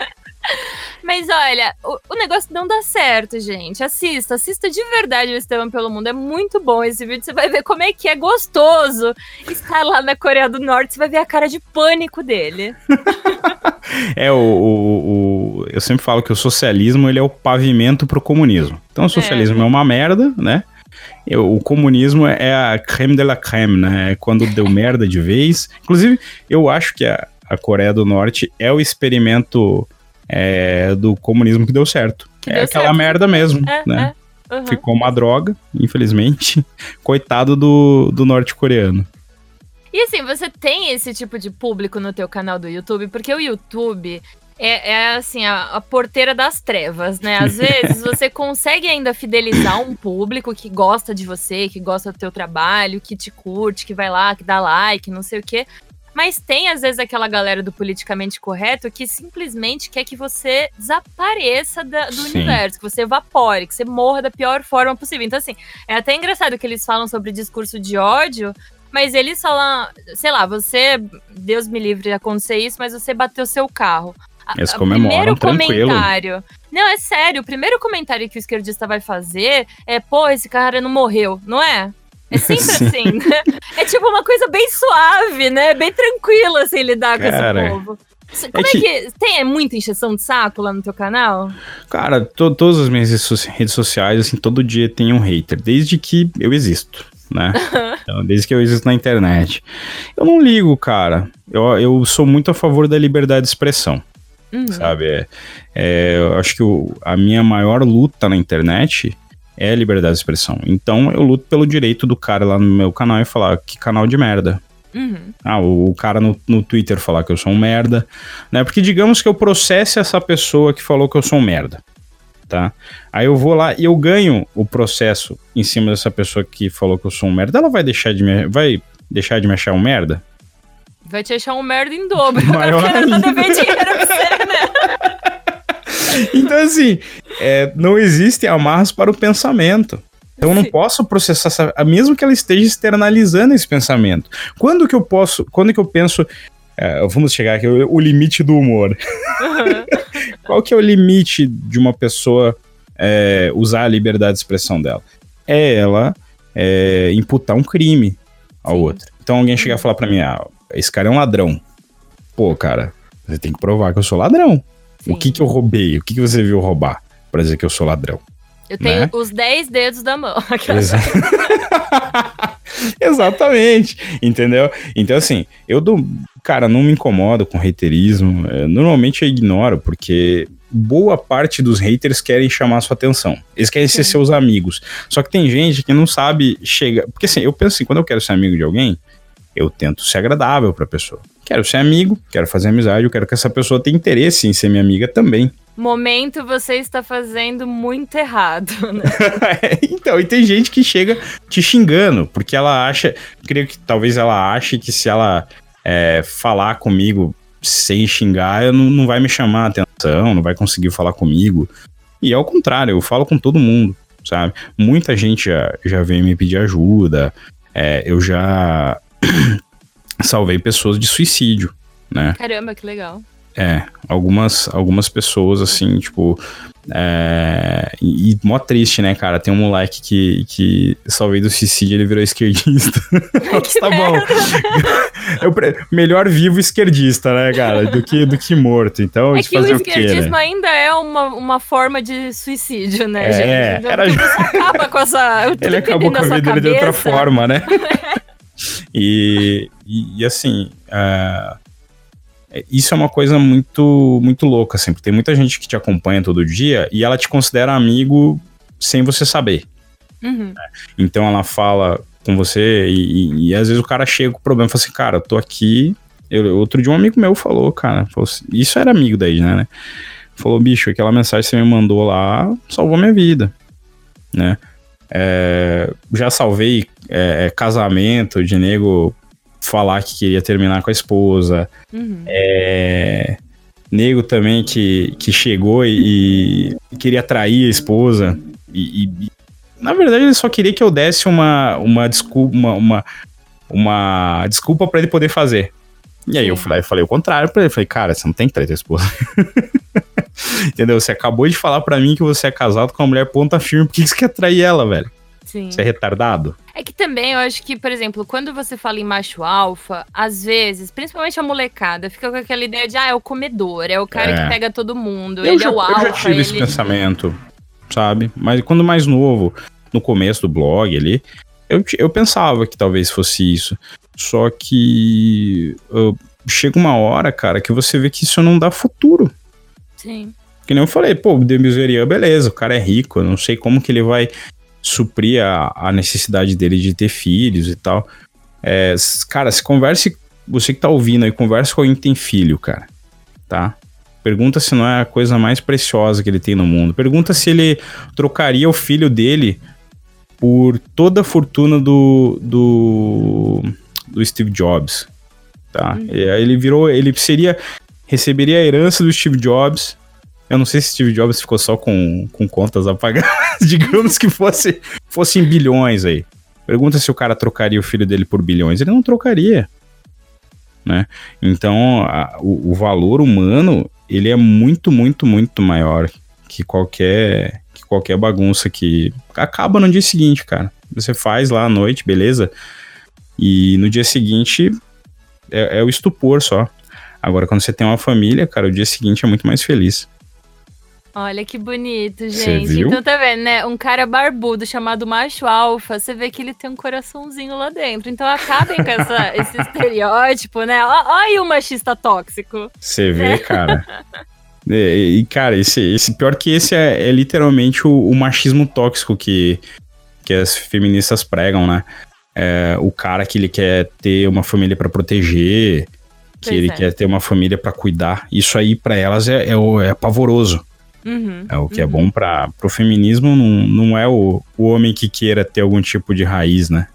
<laughs> Mas olha, o, o negócio não dá certo, gente. Assista, assista de verdade o Estevam pelo Mundo. É muito bom esse vídeo. Você vai ver como é que é gostoso estar lá na Coreia do Norte. Você vai ver a cara de pânico dele. <laughs> É, o, o- o- eu sempre falo que o socialismo ele é o pavimento pro comunismo. Então o socialismo é, uma merda, né? E o o comunismo é a creme de la creme, né? É quando deu merda de vez. Inclusive, eu acho que a, a Coreia do Norte é o experimento é, do comunismo que deu certo. Que é deu aquela certo. merda mesmo, É, né? é. Uhum. Ficou uma droga, infelizmente. <laughs> Coitado do, do norte-coreano. E assim, você tem esse tipo de público no teu canal do YouTube, porque o YouTube é, é, assim, a, a porteira das trevas, né? Às <laughs> vezes você consegue ainda fidelizar um público que gosta de você, que gosta do teu trabalho, que te curte, que vai lá, que dá like, não sei o quê. Mas tem, às vezes, aquela galera do politicamente correto que simplesmente quer que você desapareça da- do Sim. universo, que você evapore, que você morra da pior forma possível. Então, assim, é até engraçado que eles falam sobre discurso de ódio, mas eles falam, sei lá, você, Deus me livre de acontecer isso, mas você bateu seu carro. Eles comemoram primeiro tranquilo. comentário. Não, é sério, o primeiro comentário que o esquerdista vai fazer é, pô, esse cara não morreu, não é? É sempre <laughs> Sim. assim, né? É tipo uma coisa bem suave, né? Bem tranquila assim lidar com Cara, esse povo. Como é que- que. Tem muita encheção de saco lá no teu canal? Cara, to- todas as minhas redes sociais, assim, todo dia tem um hater, desde que eu existo, né? <laughs> Então, desde que eu existo na internet. Eu não ligo, cara. Eu, eu sou muito a favor da liberdade de expressão, Uhum. sabe? É, é, eu acho que o- a minha maior luta na internet é liberdade de expressão. Então, eu luto pelo direito do cara lá no meu canal e falar que canal de merda. Uhum. Ah, o, o cara no, no Twitter falar que eu sou um merda, né? Porque digamos que eu processe essa pessoa que falou que eu sou um merda, tá? Aí eu vou lá e eu ganho o processo em cima dessa pessoa que falou que eu sou um merda. Ela vai deixar de me, vai deixar de me achar um merda? Vai te achar um merda em dobro. <laughs> Maior Agora ela ainda. devendo dinheiro pra você, né? <laughs> Então, assim, é, não existem amarras para o pensamento. Então eu não posso processar, essa, mesmo que ela esteja externalizando esse pensamento. Quando que eu posso, quando que eu penso, é, vamos chegar aqui, o, o limite do humor. <laughs> Qual que é o limite de uma pessoa é, usar a liberdade de expressão dela? É ela é, imputar um crime ao Sim. outro. Então alguém chegar e falar pra mim, ah, esse cara é um ladrão. Pô, cara, você tem que provar que eu sou ladrão. Sim. O que que eu roubei? O que que você viu roubar pra dizer que eu sou ladrão? Eu tenho Né? os 10 dedos da mão. <laughs> Exa- <laughs> Exatamente, entendeu? Então, assim, eu dou. Cara, não me incomodo com haterismo. é, Normalmente eu ignoro, porque boa parte dos haters querem chamar sua atenção. Eles querem ser Sim. seus amigos. Só que tem gente que não sabe chegar. Porque assim, eu penso assim, quando eu quero ser amigo de alguém, eu tento ser agradável pra pessoa. Quero ser amigo, quero fazer amizade, eu quero que essa pessoa tenha interesse em ser minha amiga também. Momento você está fazendo muito errado, né? <laughs> então, e tem gente que chega te xingando, porque ela acha, creio que talvez ela ache que se ela é, falar comigo sem xingar, eu não, não vai me chamar a atenção, não vai conseguir falar comigo. E é o contrário, eu falo com todo mundo, sabe? Muita gente já, já veio me pedir ajuda, é, eu já salvei pessoas de suicídio, né? Caramba, que legal. É, algumas, algumas pessoas, assim, tipo. É, e, e mó triste, né, cara? Tem um moleque que, que salvei do suicídio ele virou esquerdista. <laughs> Tá bom. <laughs> Eu melhor vivo esquerdista, né, cara? Do que, do que morto. Então, É que o fazer o quê, esquerdismo né? ainda é uma, uma forma de suicídio, né, É, gente? era- Porque você acaba com essa. <laughs> Ele acabou com a vida dele de outra forma, né? E, e, e, assim, é, é, isso é uma coisa muito, muito louca, assim, porque tem muita gente que te acompanha todo dia e ela te considera amigo sem você saber. Uhum. Então ela fala com você e, e- e às vezes o cara chega com o problema e fala assim, cara, eu tô aqui. Eu- outro dia um amigo meu falou, cara, falou assim- isso era amigo daí, né? Falou, bicho, aquela mensagem que você me mandou lá salvou minha vida, né? É, já salvei é, é, casamento de nego falar que queria terminar com a esposa. Uhum. É, nego também que, que chegou e, e queria trair a esposa. E, e, na verdade ele só queria que eu desse uma, uma desculpa, uma, uma, uma desculpa para ele poder fazer. E aí eu falei, o contrário pra ele. Falei, cara, você não tem que trair tua esposa. <laughs> Entendeu? Você acabou de falar para mim que você é casado com uma mulher ponta firme. Por que você quer trair ela, velho? Sim. Você é retardado? É que também eu acho que, por exemplo, quando você fala em macho alfa, às vezes, principalmente a molecada, fica com aquela ideia de, ah, é o comedor, é o cara É. que pega todo mundo, Eu ele já, é o alfa. eu já tive esse ele... pensamento, sabe? Mas quando mais novo, no começo do blog ali, eu, eu pensava que talvez fosse isso. Só que chega uma hora, cara, que você vê que isso não dá futuro. Sim. Que nem eu falei, pô, o Demiserian, beleza, o cara é rico, eu não sei como que ele vai suprir a, a necessidade dele de ter filhos e tal. É, cara, se converse, você que tá ouvindo aí, converse com alguém que tem filho, cara, tá? Pergunta se não é a coisa mais preciosa que ele tem no mundo. Pergunta se ele trocaria o filho dele por toda a fortuna do, do, do Steve Jobs, tá? E aí ele virou, ele seria, receberia a herança do Steve Jobs, eu não sei se Steve Jobs ficou só com, com contas a pagar. <laughs> Digamos que fosse, fossem bilhões aí. Pergunta se o cara trocaria o filho dele por bilhões. Ele não trocaria. Né? Então, a- o, o valor humano, ele é muito, muito, muito maior que qualquer, que qualquer bagunça que acaba no dia seguinte, cara. Você faz lá à noite, beleza? E no dia seguinte é, é o estupor só. Agora, quando você tem uma família, cara, o dia seguinte é muito mais feliz. Olha que bonito, gente. Então tá vendo, né? Um cara barbudo chamado macho alfa, você vê que ele tem um coraçãozinho lá dentro. Então acabem com essa- <laughs> esse estereótipo, né? Ó aí o machista tóxico. Você vê, cara. <laughs> E, e, cara, esse, esse pior que esse é, é literalmente o, o machismo tóxico que, que as feministas pregam, né? É, o cara que ele quer ter uma família pra proteger, que Pois ele é. quer ter uma família pra cuidar. Isso aí pra elas é, é, o- é pavoroso. Uhum. É o que é bom para pro feminismo não, não é o, o homem que queira ter algum tipo de raiz, né?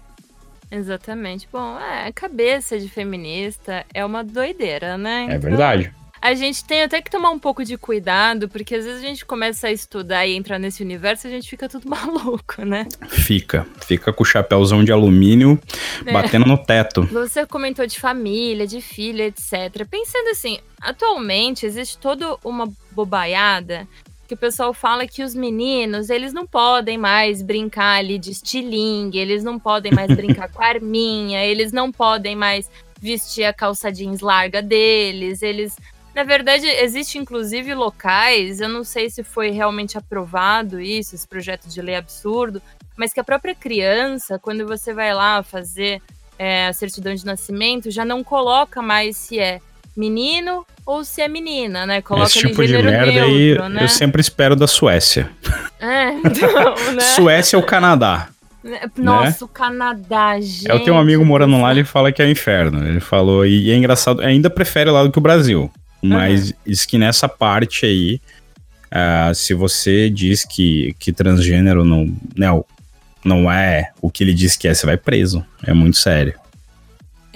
Exatamente. Bom, é, a cabeça de feminista é uma doideira, né? É Então, verdade. A gente tem até que tomar um pouco de cuidado, porque às vezes a gente começa a estudar e entrar nesse universo e a gente fica tudo <laughs> maluco, né? Fica. Fica com o chapéuzão de alumínio É. batendo no teto. Você comentou de família, de filho, etc. Pensando assim, atualmente existe toda uma bobaiada que o pessoal fala que os meninos, eles não podem mais brincar ali de estilingue, eles não podem mais <laughs> brincar com a arminha, eles não podem mais vestir a calça jeans larga deles, eles... Na verdade, existe inclusive locais, eu não sei se foi realmente aprovado isso, esse projeto de lei absurdo, mas que a própria criança, quando você vai lá fazer é, a certidão de nascimento, já não coloca mais se é menino ou se é menina, né? Coloca Esse tipo de merda aí neutro, né? eu sempre espero da Suécia. É, então, <laughs> né? Suécia ou Canadá. Nossa, o Canadá, gente. Eu tenho um amigo morando lá, ele fala que é inferno. Ele falou, e é engraçado, ainda prefere lá do que o Brasil. Mas diz que nessa parte aí, ah, se você diz que, que transgênero não, não, não é o que ele diz que é, você vai preso. É muito sério.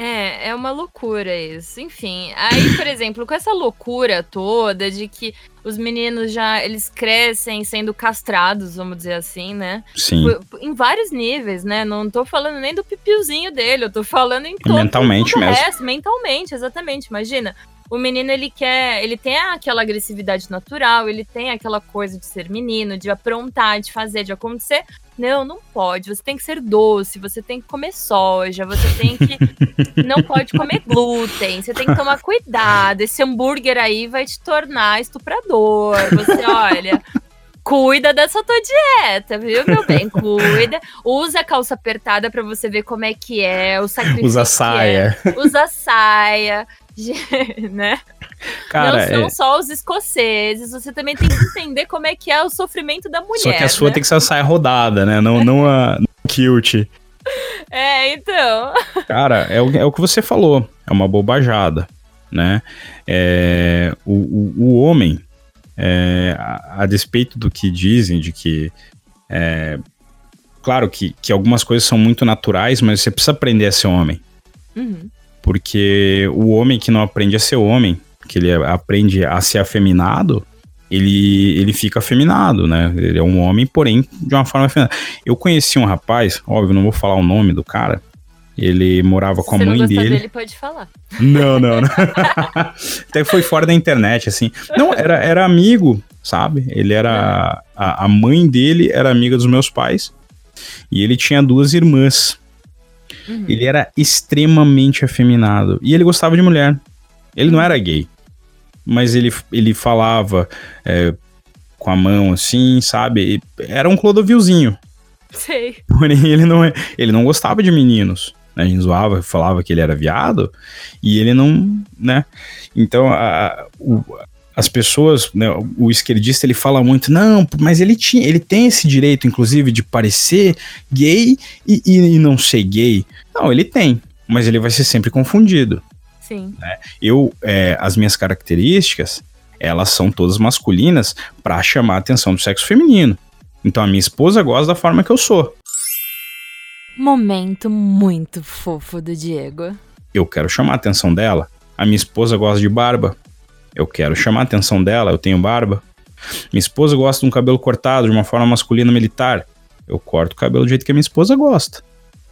É, é uma loucura isso. Enfim, aí, por <coughs> exemplo, com essa loucura toda de que os meninos já eles crescem sendo castrados, vamos dizer assim, né? Sim. Em vários níveis, né? Não tô falando nem do pipiozinho dele, eu tô falando em todo mentalmente todo mesmo. resto, mentalmente, exatamente. Imagina, o menino ele quer, ele tem aquela agressividade natural, ele tem aquela coisa de ser menino, de aprontar, de fazer, de acontecer. Não, não pode. Você tem que ser doce, você tem que comer soja, você tem que <laughs> não pode comer glúten, você tem que tomar cuidado. Esse hambúrguer aí vai te tornar estuprador. Você olha, cuida dessa tua dieta, viu, meu bem? Cuida. Usa a calça apertada pra você ver como é que é, o sacrifício. Usa que saia. é. Usa saia. <laughs> né? Cara, não são é- só os escoceses, você também tem que entender como é que é o sofrimento da mulher. só que a sua né? tem que ser a saia rodada, né? Não, não a kilt. É, então. Cara, é o, é o que você falou. É uma bobajada, né? É, o, o, o homem, é, a, a despeito do que dizem, de que. é, claro que, que algumas coisas são muito naturais, mas você precisa aprender a ser homem. Uhum. Porque o homem que não aprende a ser homem, que ele aprende a ser afeminado, ele, ele fica afeminado, né? Ele é um homem, porém, de uma forma afeminada. Eu conheci um rapaz, óbvio, não vou falar o nome do cara, ele morava com a Se mãe não dele. dele, pode falar. Não, não, não. <laughs> Até foi fora da internet, assim. Não, era, era amigo, sabe? Ele era. A, a mãe dele era amiga dos meus pais. E ele tinha duas irmãs. Uhum. Ele era extremamente afeminado. E ele gostava de mulher. Ele não era gay. Mas ele, ele falava é, com a mão assim, sabe? Era um clodovilzinho. Sei. <laughs> Porém, ele não, é- ele não gostava de meninos. né? A gente zoava, falava que ele era viado, e ele não, né? Então, a- o- as pessoas, né, o esquerdista, ele fala muito, não, mas ele, tinha, ele tem esse direito, inclusive, de parecer gay e, e- não ser gay. Não, ele tem, mas ele vai ser sempre confundido. Sim. Eu, é, as minhas características, elas são todas masculinas para chamar a atenção do sexo feminino. Então, a minha esposa gosta da forma que eu sou. Momento muito fofo do Diego. eu quero chamar a atenção dela. A minha esposa gosta de barba. Eu quero chamar a atenção dela, eu tenho barba. Minha esposa gosta de um cabelo cortado de uma forma masculina militar. Eu corto o cabelo do jeito que a minha esposa gosta.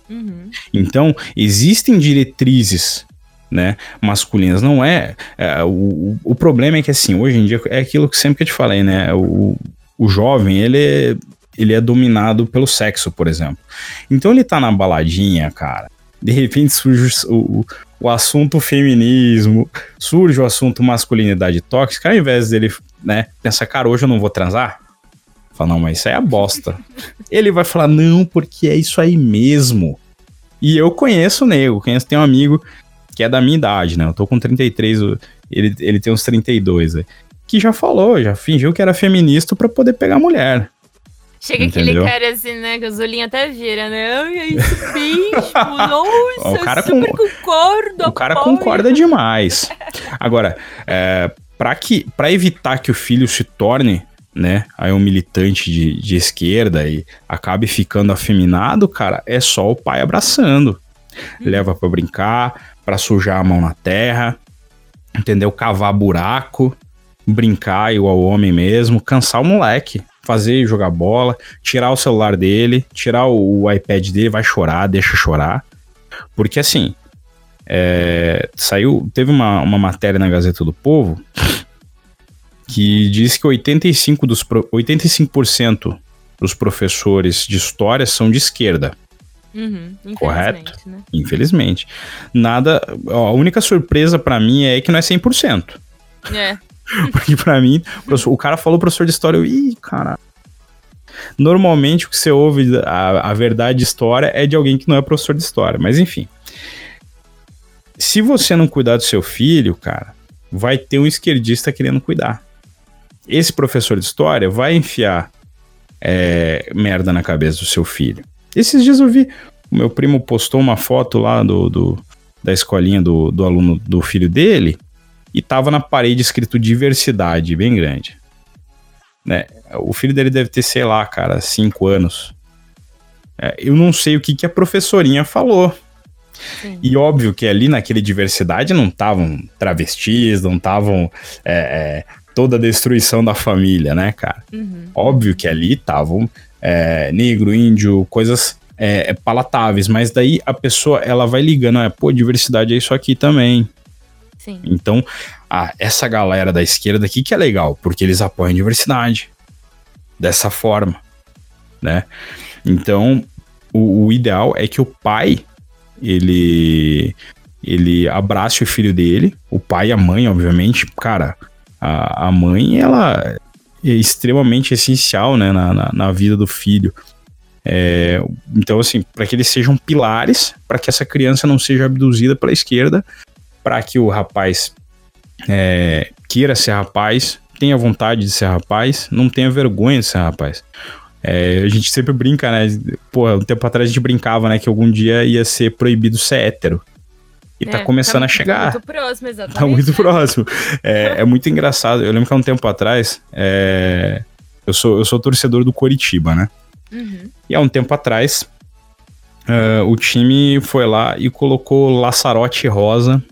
Uhum. Então, existem diretrizes, né, masculinas. Não é, é, o, o- problema é que assim, hoje em dia é aquilo que sempre que eu te falei, né, o, o jovem, ele é, ele é dominado pelo sexo, por exemplo. Então ele tá na baladinha, cara. De repente surge o, o, assunto feminismo, surge o assunto masculinidade tóxica, ao invés dele, né, pensar, cara, hoje eu não vou transar. Fala, não, mas isso aí é bosta. Ele vai falar, não, porque é isso aí mesmo. E eu conheço o nego, conheço, tem um amigo que é da minha idade, né? Eu tô com 33, o- ele, ele tem uns 32, né? que já falou, já fingiu que era feminista pra poder pegar mulher. Chega Entendeu? aquele cara assim, né? Olhinhos até vira, né? Ai, é isso mesmo. <laughs> Nossa, O cara eu super com- concordo. O cara apoio. concorda demais. Agora, é, para que, para evitar que o filho se torne, né, aí um militante de, de esquerda e acabe ficando afeminado, cara, é só o pai abraçando. Leva pra brincar, pra sujar a mão na terra, entendeu? Cavar buraco, brincar igual homem mesmo, cansar o moleque, fazer jogar bola, tirar o celular dele, tirar o, o iPad dele, vai chorar, deixa chorar. Porque assim, é, saiu, teve uma, uma matéria na Gazeta do Povo que diz que 85 dos, pro- 85% dos professores de história são de esquerda, Uhum, Correto. infelizmente, Né? infelizmente. Nada, ó, a única surpresa pra mim é que não é 100%. É. <laughs> Porque pra mim, o cara falou professor de história, eu, ih, cara. Normalmente o que você ouve, a, a verdade de história é de alguém que não é professor de história, mas enfim. Se você não cuidar do seu filho, cara, vai ter um esquerdista querendo cuidar. Esse professor de história vai enfiar é, merda na cabeça do seu filho. Esses dias eu vi, o meu primo postou uma foto lá do, do- da escolinha do, do aluno do filho dele e tava na parede escrito diversidade, bem grande. Né? O filho dele deve ter, sei lá, cara, cinco anos. É, eu não sei o que, que a professorinha falou. Sim. E óbvio que ali naquele diversidade não estavam travestis, não estavam é, é, toda a destruição da família, né, cara? Uhum. Óbvio que ali estavam é, negro, índio, coisas é, é, palatáveis, mas daí a pessoa ela vai ligando, é, pô, diversidade é isso aqui também. Sim. Então, ah, essa galera da esquerda aqui que é legal, porque eles apoiam a diversidade. Dessa forma, né? Então, o, o ideal é que o pai, ele, ele abrace o filho dele, o pai e a mãe, obviamente. Cara, a, a mãe, ela é extremamente essencial, né, na, na, na vida do filho. É, então, assim, para que eles sejam pilares, para que essa criança não seja abduzida pela esquerda, para que o rapaz é, queira ser rapaz, tenha vontade de ser rapaz, não tenha vergonha de ser rapaz. É, a gente sempre brinca, né? Pô, um tempo atrás a gente brincava, né? Que algum dia ia ser proibido ser hétero. E tá É, começando tá a chegar. Muito próximo, <laughs> exatamente. Tá muito próximo. É, é muito engraçado. Eu lembro que há um tempo atrás, é, eu, sou, eu sou torcedor do Coritiba, né? Uhum. E há um tempo atrás, é, o time foi lá e colocou Laçarote Rosa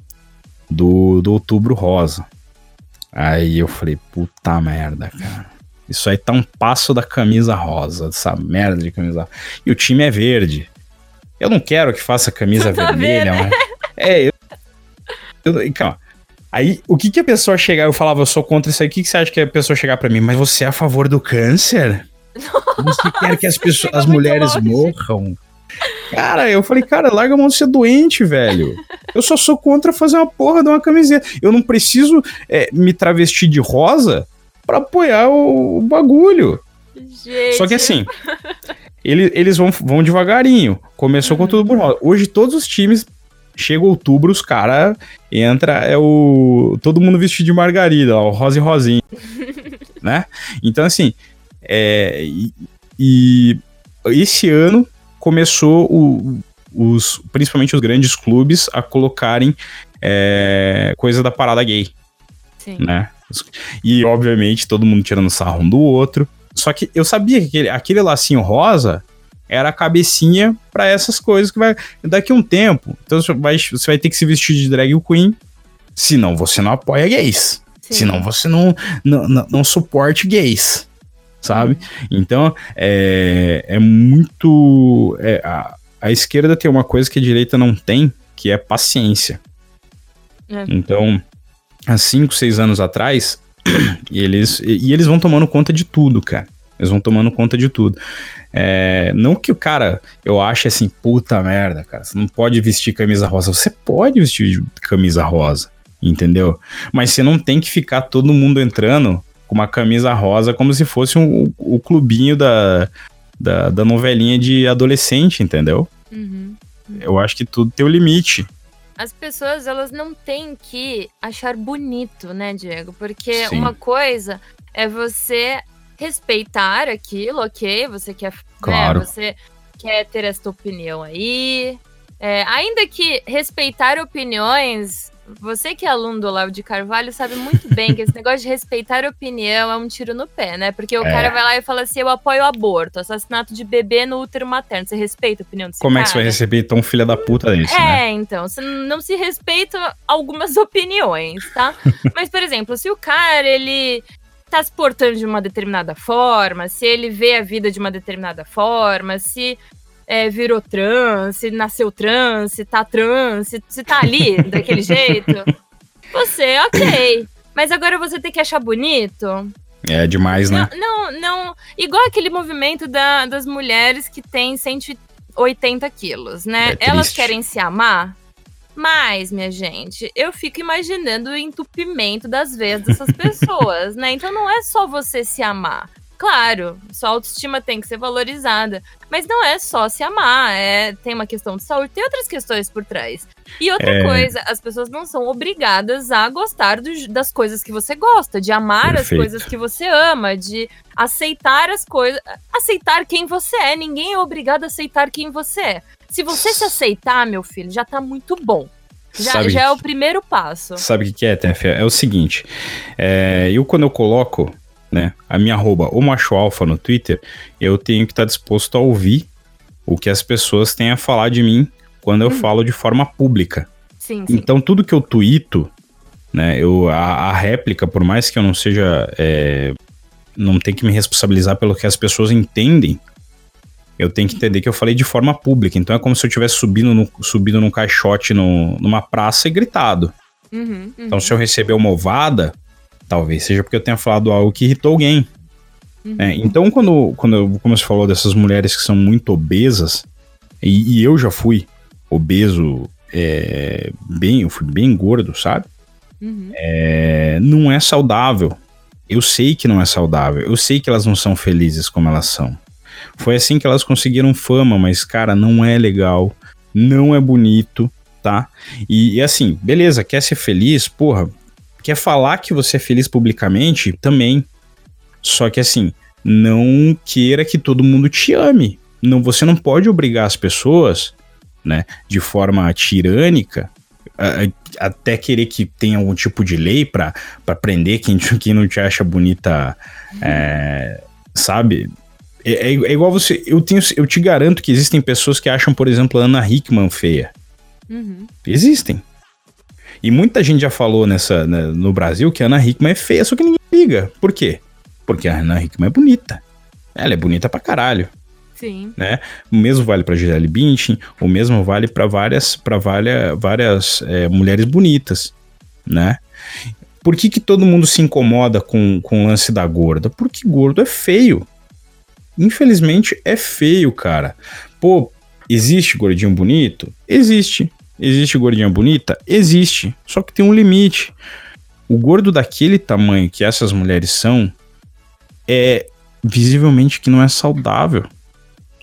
do, do Outubro Rosa. Aí eu falei, puta merda, cara. Isso aí tá um passo da camisa rosa, dessa merda de camisa. E o time é verde. Eu não quero que faça camisa <laughs> Tá vermelha, vendo? mas. É, eu. eu calma. Aí, o que que a pessoa chegar, eu falava, eu sou contra isso aí, o que que você acha que a pessoa chegar pra mim? Mas você é a favor do câncer? Você <laughs> quer que as pessoas, chegou as mulheres longe. morram? Cara, eu falei, cara, larga a mão de ser doente, velho. Eu só sou contra fazer uma porra de uma camiseta. Eu não preciso é, me travestir de rosa pra apoiar o, o bagulho. Gente. Só que assim, ele- eles vão, vão devagarinho. Começou com tudo por rosa. Hoje todos os times, chega outubro, os caras entra é o todo mundo vestido de margarida, ó, o rosa e rosinha, <laughs> né? Então assim, é, e, e esse ano começou o- os, principalmente os grandes clubes a colocarem é, coisa da parada gay Sim. né? E, obviamente, todo mundo tirando sarro um do outro. Só que eu sabia que aquele, aquele lacinho rosa era a cabecinha pra essas coisas que vai. Daqui a um tempo. Então você vai, você vai ter que se vestir de drag queen. Senão você não apoia gays. Sim. Senão você não, não, não, não suporte gays. Sabe? Então, é, é muito. é, a, a esquerda tem uma coisa que a direita não tem, que é paciência. É. Então, há 5, 6 anos atrás, <clears throat> e eles, e, e eles vão tomando conta de tudo, cara. Eles vão tomando conta de tudo. É, não que o cara, eu ache assim, puta merda, cara, você não pode vestir camisa rosa. Você pode vestir camisa rosa, entendeu? Mas você não tem que ficar todo mundo entrando com uma camisa rosa como se fosse um- o clubinho da, da, da novelinha de adolescente, entendeu? Uhum. Eu acho que tudo tem o limite. As pessoas, elas não têm que achar bonito, né, Diego? Porque Sim. uma coisa é você respeitar aquilo, ok? Você quer, Claro. né, você quer ter esta opinião aí. É, ainda que respeitar opiniões, você que é aluno do Olavo de Carvalho sabe muito bem que esse <laughs> negócio de respeitar opinião é um tiro no pé, né? Porque o É. cara vai lá e fala assim: eu apoio o aborto, assassinato de bebê no útero materno. Você respeita a opinião desse Como é cara? que você vai receber tão filha da puta desse, É, né? então, você não se respeita algumas <laughs> opiniões, tá? <laughs> Mas, por exemplo, se o cara, ele tá se portando de uma determinada forma, se ele vê a vida de uma determinada forma, se é, virou trans, se nasceu trans, se tá trans, se, se tá ali <laughs> daquele jeito, você, ok. Mas agora você tem que achar bonito? É demais, né? Não, não, não. Igual aquele movimento da- das mulheres que têm 180 quilos, né? É Elas querem se amar. Mas, minha gente, eu fico imaginando o entupimento das veias dessas pessoas, né? Então não é só você se amar. Claro, sua autoestima tem que ser valorizada. Mas não é só se amar. É, tem uma questão de saúde, tem outras questões por trás. E outra É. coisa, as pessoas não são obrigadas a gostar do- das coisas que você gosta, de amar Perfeito. as coisas que você ama, de aceitar as coisas. Aceitar quem você é. Ninguém é obrigado a aceitar quem você é. Se você se aceitar, meu filho, já tá muito bom. Já, Sabe- já é o primeiro passo. Sabe o que, que é, Tef? É o seguinte. é, eu, quando eu coloco né, a minha arroba, o macho alfa no Twitter, eu tenho que estar disposto a ouvir o que as pessoas têm a falar de mim quando eu falo de forma pública. Sim, sim. Então, tudo que eu tuito, né, eu, a, a réplica, por mais que eu não seja. é, não tenho que me responsabilizar pelo que as pessoas entendem, eu tenho que entender que eu falei de forma pública. Então, é como se eu tivesse subindo, no, subido num caixote no- numa praça e gritado. Uhum, uhum. Então, se eu receber uma ovada, talvez seja porque eu tenha falado algo que irritou alguém. Uhum. né? Então, quando, quando, como você falou dessas mulheres que são muito obesas, e, e eu já fui obeso, é, bem, eu fui bem gordo, sabe? Uhum. É, não é saudável. Eu sei que não é saudável. Eu sei que elas não são felizes como elas são. Foi assim que elas conseguiram fama, mas, cara, não é legal. Não é bonito, tá? E, e assim, beleza, quer ser feliz? Porra, quer falar que você é feliz publicamente? Também. Só que assim, não queira que todo mundo te ame. Não, você não pode obrigar as pessoas, né, de forma tirânica, a- até querer que tenha algum tipo de lei pra prender quem, <laughs> quem não te acha bonita, é, sabe? É, é- é igual você. Eu, tenho, eu te garanto que existem pessoas que acham, por exemplo, a Ana Hickman feia. Uhum. Existem. E muita gente já falou nessa, né, no Brasil que a Ana Hickman é feia, só que ninguém liga. Por quê? Porque a Ana Hickman é bonita. Ela é bonita pra caralho. Sim. Né? O mesmo vale para Gisele Bündchen, o mesmo vale para várias, pra várias, várias é, mulheres bonitas, né? Por que, que todo mundo se incomoda com, com o lance da gorda? Porque gordo é feio. Infelizmente é feio, cara. Pô, existe gordinho bonito? Existe. Existe gordinha bonita? Existe. Só que tem um limite. O gordo daquele tamanho que essas mulheres são é visivelmente que não é saudável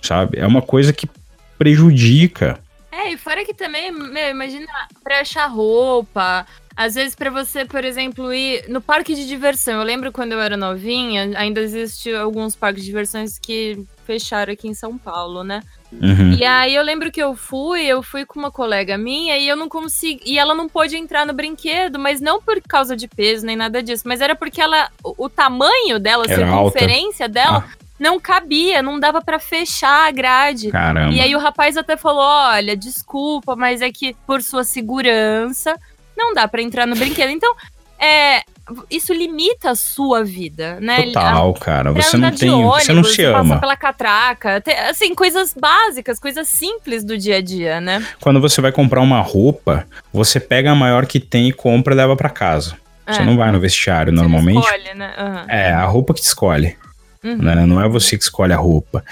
sabe? É uma coisa que prejudica. É, e fora que também, meu, imagina pra achar roupa. Às vezes, para você, por exemplo, ir no parque de diversão. Eu lembro quando eu era novinha, ainda existiam alguns parques de diversões que fecharam aqui em São Paulo, né? Uhum. E aí eu lembro que eu fui, eu fui com uma colega minha e eu não consegui. E ela não pôde entrar no brinquedo, mas não por causa de peso nem nada disso, mas era porque ela. O, o tamanho dela, a circunferência dela. Ah. Não cabia, não dava pra fechar a grade. Caramba. E aí o rapaz até falou: olha, desculpa, mas é que por sua segurança não dá pra entrar no brinquedo. Então, é. Isso limita a sua vida, né? Total, cara. Pra Você não tem. ônibus, Você não se ama. pela catraca. te- assim, coisas básicas, coisas simples do dia a dia, né? Quando você vai comprar uma roupa, você pega a maior que tem e compra e leva pra casa. Você É. não vai no vestiário Você normalmente. escolhe, né? Aham. É, a roupa que te escolhe. Uhum. né? Não é você que escolhe a roupa.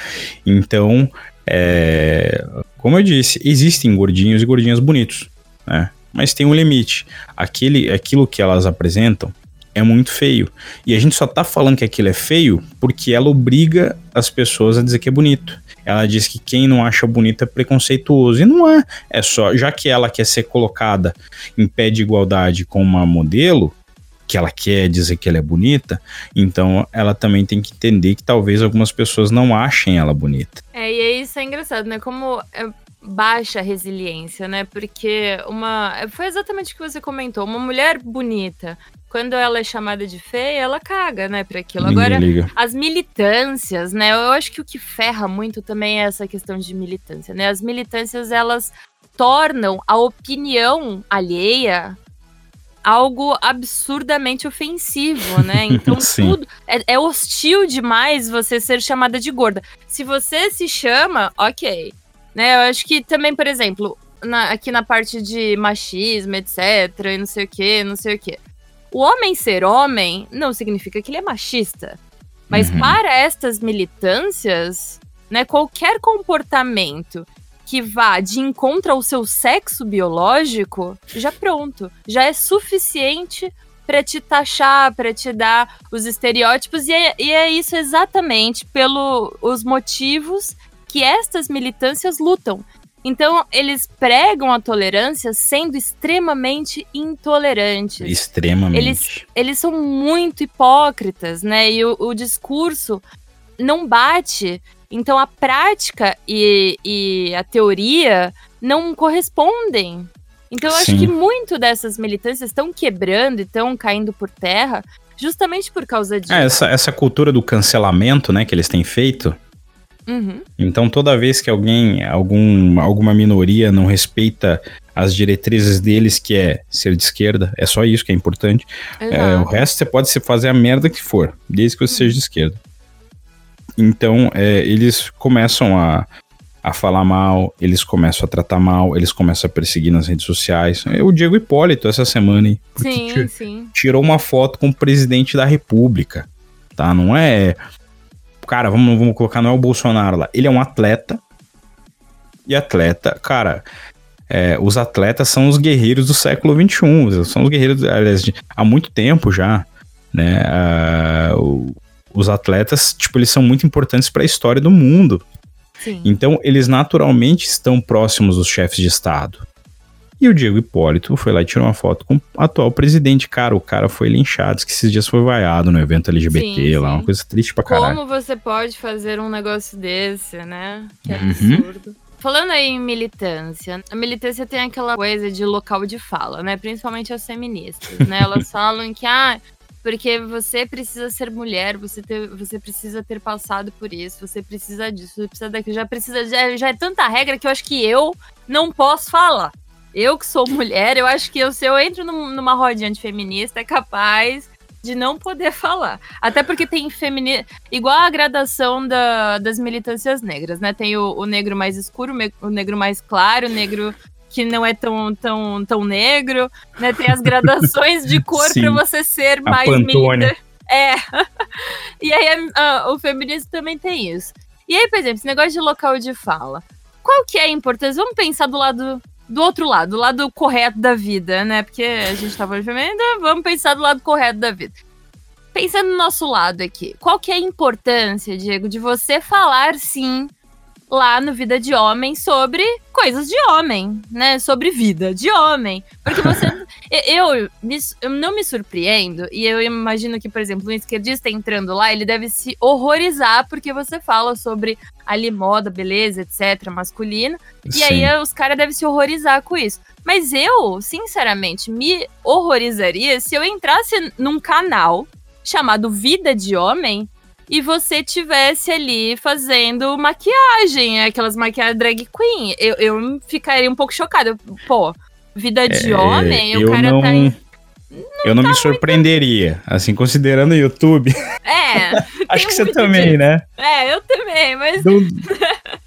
Então, é, como eu disse, existem gordinhos e gordinhas bonitos, né? Mas tem um limite. Aquele, aquilo que elas apresentam é muito feio. E a gente só tá falando que aquilo é feio porque ela obriga as pessoas a dizer que é bonito. Ela diz que quem não acha bonito é preconceituoso. E não é. É só, já que ela quer ser colocada em pé de igualdade com uma modelo, que ela quer dizer que ela é bonita, então ela também tem que entender que talvez algumas pessoas não achem ela bonita. É, e aí isso é engraçado, né? Como é baixa resiliência, né? Porque uma. Foi exatamente o que você comentou. Uma mulher bonita, quando ela é chamada de feia, ela caga, né, pra aquilo. Ninguém Agora, liga. as militâncias, né? Eu acho que o que ferra muito também é essa questão de militância, né? As militâncias, elas tornam a opinião alheia algo absurdamente ofensivo, né? <laughs> Então tudo é, é hostil demais você ser chamada de gorda. Se você se chama, ok. Né? Eu acho que também, por exemplo, na- aqui na parte de machismo, etc, e não sei o que, não sei o que. O homem ser homem não significa que ele é machista. Mas Uhum. para estas militâncias, né, qualquer comportamento que vá de encontro ao seu sexo biológico, já pronto, já é suficiente para te taxar, para te dar os estereótipos e é, e é isso exatamente pelos motivos que estas militâncias lutam. Então, eles pregam a tolerância sendo extremamente intolerantes Extremamente. Eles- eles são muito hipócritas, né? E o, o discurso não bate. Então a prática e, e a teoria não correspondem. Então eu acho Sim. que muito dessas militâncias estão quebrando e estão caindo por terra justamente por causa disso. É, essa, essa cultura do cancelamento, né, que eles têm feito. Uhum. Então, toda vez que alguém, algum, alguma minoria não respeita as diretrizes deles, que é ser de esquerda, é só isso que é importante. É, o resto você pode se fazer a merda que for, desde que você seja de esquerda. Então, é, eles começam a, a falar mal, eles começam a tratar mal, eles começam a perseguir nas redes sociais. O Diego Hipólito, essa semana, hein? Sim, sim. tirou uma foto com o presidente da república, tá? Não é... Cara, vamos, vamos colocar, não é o Bolsonaro lá. Ele é um atleta, e atleta, cara... é, os atletas são os guerreiros do século XXI, são os guerreiros, aliás, de- há muito tempo já, né? ah, o- os atletas, tipo, eles são muito importantes para a história do mundo. Sim. Então, eles naturalmente estão próximos dos chefes de Estado. E o Diego Hipólito foi lá e tirou uma foto com o atual presidente. Cara, o cara foi linchado, que esses dias foi vaiado no evento LGBT Sim, lá, sim. uma coisa triste pra caralho. Como você pode fazer um negócio desse, né? Que Uhum. absurdo. Falando aí em militância, a militância tem aquela coisa de local de fala, né? Principalmente as feministas, né? Elas <laughs> falam que, ah, porque você precisa ser mulher, você, ter, você precisa ter passado por isso, você precisa disso, você precisa daquilo, já precisa, já, já é tanta regra que eu acho que eu não posso falar. Eu que sou mulher, eu acho que eu, se eu entro num- numa rodinha de feminista, é capaz de não poder falar. Até porque tem feminista. Igual a gradação da- das militâncias negras, né? Tem o, o negro mais escuro, o negro mais claro, o negro que não é tão, tão, tão negro, né? Tem as gradações de cor <laughs> pra você ser A mais Pantone. militante. É. <laughs> e aí a- a- o feminismo também tem isso. E aí, por exemplo, esse negócio de local de fala. Qual que é a importância? Vamos pensar do lado do outro lado, do lado correto da vida, né? Porque a gente tá falando vamos pensar do lado correto da vida. Pensando no nosso lado aqui, qual que é a importância, Diego, de você falar sim lá no Vida de Homem sobre coisas de homem, né? Sobre vida de homem. Porque você. <laughs> eu, eu, não me surpreendo, e eu imagino que, por exemplo, um esquerdista entrando lá, ele deve se horrorizar porque você fala sobre ali moda, beleza, etc., masculino. E Sim. aí os caras devem se horrorizar com isso. Mas eu, sinceramente, me horrorizaria se eu entrasse num canal chamado Vida de Homem e você tivesse ali fazendo maquiagem, aquelas maquiagens drag queen. Eu, eu ficaria um pouco chocada. Pô, vida de É, homem, eu o cara não, tá em. Eu não me surpreenderia, assim, considerando o YouTube. É, <laughs> Acho que você muito também, disso. né? é, eu também, mas. Não- <laughs>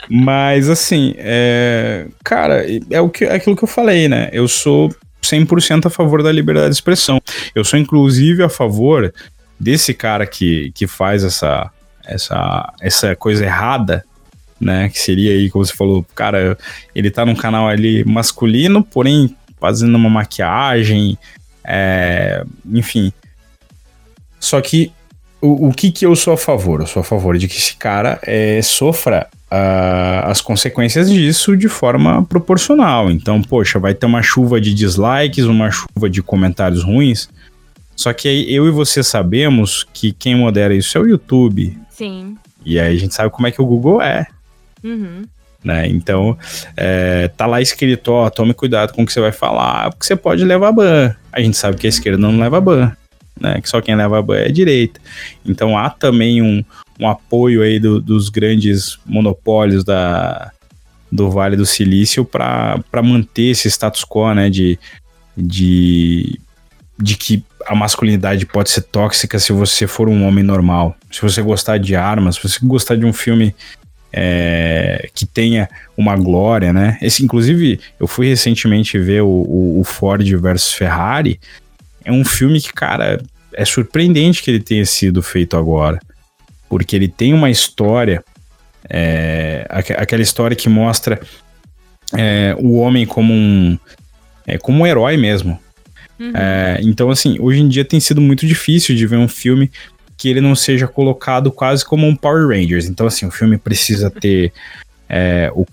Mas assim, é... cara, é, o que, é aquilo que eu falei, né? Eu sou 100% a favor da liberdade de expressão. Eu sou inclusive a favor desse cara que, que faz essa, essa, essa coisa errada, né? Que seria aí, como você falou, cara, ele tá num canal ali masculino, porém fazendo uma maquiagem, é, enfim. Só que o, o que que eu sou a favor? Eu sou a favor de que esse cara é, sofra ah, as consequências disso de forma proporcional. Então, poxa, vai ter uma chuva de dislikes, uma chuva de comentários ruins. Só que aí eu e você sabemos que quem modera isso é o YouTube. Sim. E aí a gente sabe como é que o Google é. Uhum. Né? Então, é, tá lá escrito, ó, tome cuidado com o que você vai falar, porque você pode levar ban. A gente sabe que a esquerda não leva ban, né? Que só quem leva ban é a direita. Então há também um, um apoio aí do- dos grandes monopólios da, do Vale do Silício para manter esse status quo, né? De, de, de que a masculinidade pode ser tóxica se você for um homem normal. Se você gostar de armas, se você gostar de um filme é, que tenha uma glória, né? Esse, inclusive, eu fui recentemente ver o, o- o Ford versus Ferrari. É um filme que, cara, é surpreendente que ele tenha sido feito agora. Porque ele tem uma história, é, aque- aquela história que mostra é, o homem como um, é, como um herói mesmo. Uhum. É, então, assim, hoje em dia tem sido muito difícil de ver um filme que ele não seja colocado quase como um Power Rangers. Então, assim, o filme precisa ter é, o,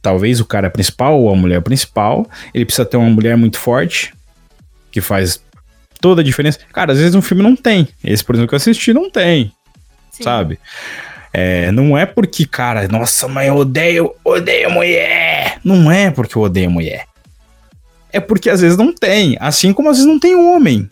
talvez o cara principal ou a mulher principal. Ele precisa ter uma mulher muito forte, que faz toda a diferença. Cara, às vezes um filme não tem. Esse, por exemplo, que eu assisti, não tem, Sim. sabe? É, não é porque, cara, nossa, mãe, eu odeio, odeio mulher. Não é porque eu odeio mulher. É porque às vezes não tem. Assim como às vezes não tem um homem.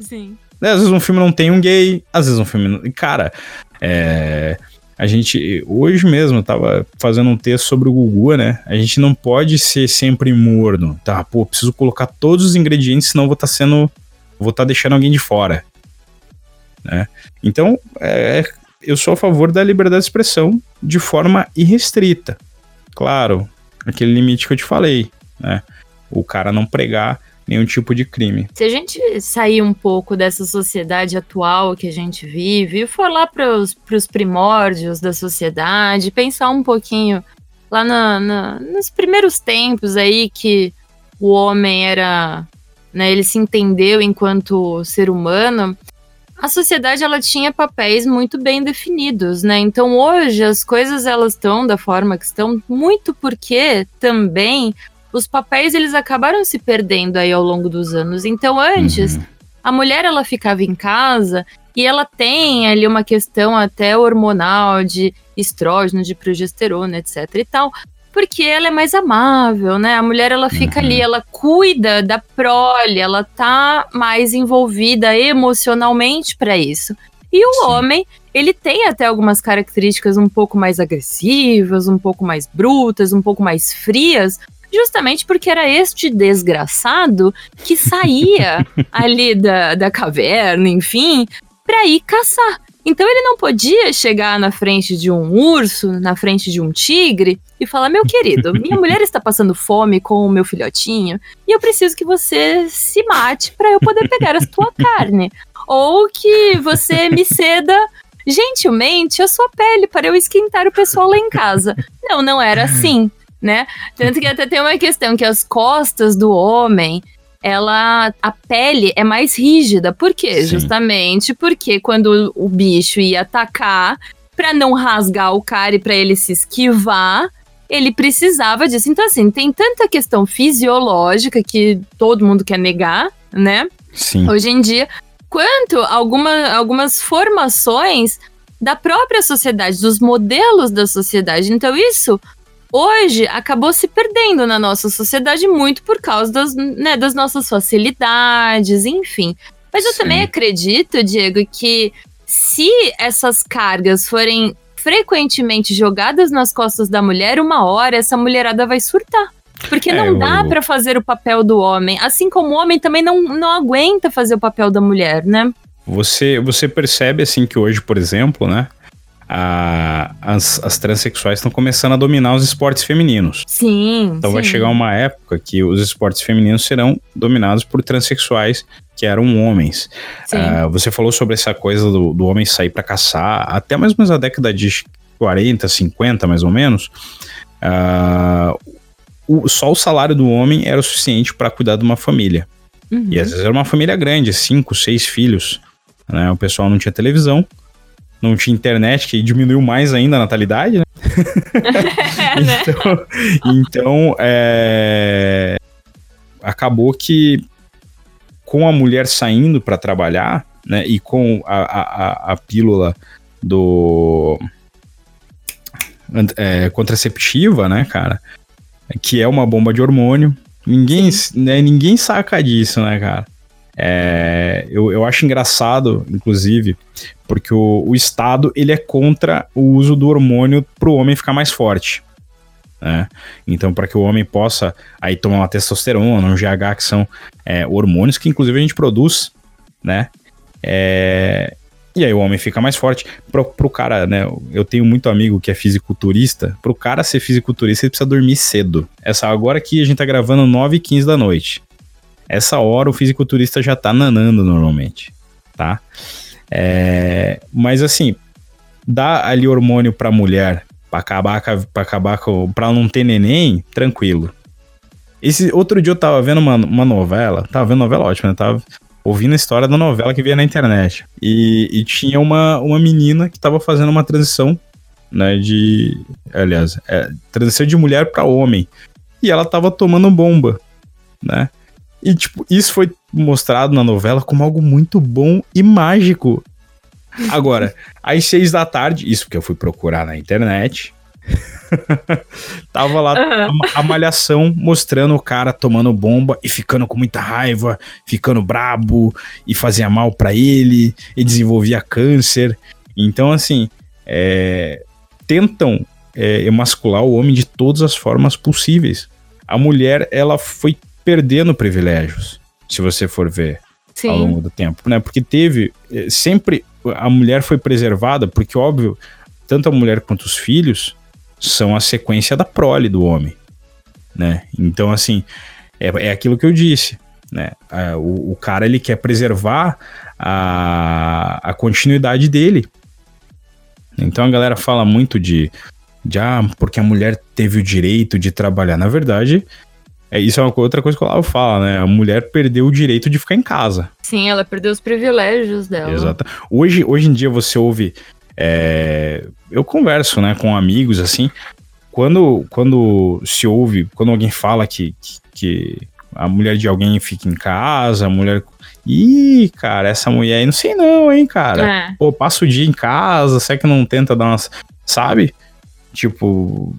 Sim. Né, Às vezes um filme não tem um gay, às vezes um filme. Não... Cara, é, a gente. Hoje mesmo eu tava fazendo um texto sobre o Gugu, né? A gente não pode ser sempre morno. Tá, pô, preciso colocar todos os ingredientes, senão vou estar sendo. Vou estar deixando alguém de fora. Né? Então, é, eu sou a favor da liberdade de expressão de forma irrestrita. Claro, aquele limite que eu te falei, né? O cara não pregar nenhum tipo de crime. Se a gente sair um pouco dessa sociedade atual que a gente vive e for lá para os primórdios da sociedade, pensar um pouquinho lá na- na- nos primeiros tempos aí que o homem era, né, ele se entendeu enquanto ser humano, a sociedade ela tinha papéis muito bem definidos, né? Então hoje as coisas elas estão da forma que estão muito porque também os papéis eles acabaram se perdendo aí ao longo dos anos. Então antes Uhum. a mulher ela ficava em casa e ela tem ali uma questão até hormonal de estrógeno, de progesterona, etc e tal, porque ela é mais amável, né? A mulher ela fica Uhum. ali, ela cuida da prole, ela tá mais envolvida emocionalmente para isso. E o Sim. homem, ele tem até algumas características um pouco mais agressivas, um pouco mais brutas, um pouco mais frias, justamente porque era este desgraçado que saía <laughs> ali da, da caverna, enfim, para ir caçar. Então ele não podia chegar na frente de um urso, na frente de um tigre e falar: Meu querido, minha <laughs> mulher está passando fome com o meu filhotinho e eu preciso que você se mate para eu poder pegar a sua carne. Ou que você me ceda gentilmente a sua pele para eu esquentar o pessoal lá em casa. Não, não era assim, né? Tanto que até tem uma questão que as costas do homem ela a pele é mais rígida. Por quê? Sim. Justamente porque quando o bicho ia atacar, para não rasgar o cara e para ele se esquivar, ele precisava disso. Então assim, tem tanta questão fisiológica que todo mundo quer negar, né? Sim. Hoje em dia, quanto alguma, algumas formações da própria sociedade, dos modelos da sociedade. Então isso hoje acabou se perdendo na nossa sociedade muito por causa das, né, das nossas facilidades, enfim. Mas eu Sim. também acredito, Diego, que se essas cargas forem frequentemente jogadas nas costas da mulher, uma hora essa mulherada vai surtar. Porque é, não dá eu... para fazer o papel do homem. Assim como o homem também não, não aguenta fazer o papel da mulher, né? Você, você percebe assim que hoje, por exemplo, né? A, as, as transexuais estão começando a dominar os esportes femininos. Sim. Então sim. vai chegar uma época que os esportes femininos serão dominados por transexuais que eram homens. Uh, você falou sobre essa coisa do, do homem sair para caçar, até mais ou menos a década de 40, 50, mais ou menos. Uh, o, só o salário do homem era o suficiente para cuidar de uma família. Uhum. E às vezes era uma família grande, cinco, seis filhos. Né? O pessoal não tinha televisão, não tinha internet, que diminuiu mais ainda a natalidade, né? <laughs> <laughs> então, então é... acabou que com a mulher saindo para trabalhar, né, e com a, a, a pílula do é, contraceptiva, né, cara, que é uma bomba de hormônio, ninguém, né, ninguém saca disso, né, cara. É, eu, eu acho engraçado, inclusive, porque o, o Estado ele é contra o uso do hormônio para o homem ficar mais forte. Né? Então, para que o homem possa aí tomar uma testosterona, um GH, que são é, hormônios que inclusive a gente produz, né? É, e aí o homem fica mais forte. Pro, pro cara, né? Eu tenho muito amigo que é fisiculturista. Pro cara ser fisiculturista, ele precisa dormir cedo. Essa agora aqui a gente tá gravando 9 e 15 da noite essa hora o fisiculturista já tá nanando normalmente, tá? É, mas assim, dá ali hormônio pra mulher pra acabar, pra acabar com, pra não ter neném, tranquilo. Esse outro dia eu tava vendo uma, uma novela, tava vendo novela ótima, né? Tava ouvindo a história da novela que via na internet. E, e tinha uma, uma menina que tava fazendo uma transição, né, de... Aliás, é, transição de mulher para homem. E ela tava tomando bomba, né? E, tipo, isso foi mostrado na novela como algo muito bom e mágico. Agora, <laughs> às seis da tarde, isso porque eu fui procurar na internet. <laughs> Tava lá uhum. a, a, malhação mostrando o cara tomando bomba e ficando com muita raiva, ficando brabo e fazia mal para ele e desenvolvia câncer. Então, assim, é, tentam é, emascular o homem de todas as formas possíveis. A mulher, ela foi perdendo privilégios, se você for ver Sim. ao longo do tempo, né? Porque teve eh, sempre a mulher foi preservada, porque óbvio, tanto a mulher quanto os filhos são a sequência da prole do homem, né? Então assim, é, é aquilo que eu disse, né? o, o, cara ele quer preservar a, a continuidade dele. Então a galera fala muito de, de ah, porque a mulher teve o direito de trabalhar. Na verdade, é, isso é uma outra coisa que o Olavo fala, né? A mulher perdeu o direito de ficar em casa. Sim, ela perdeu os privilégios dela. Exato. Hoje, hoje em dia você ouve. É, eu converso né, com amigos assim. Quando, quando se ouve, quando alguém fala que, que, que a mulher de alguém fica em casa, a mulher. Ih, cara, essa mulher aí não sei não, hein, cara. É. Pô, passa o dia em casa, será que não tenta dar umas. Sabe? Tipo,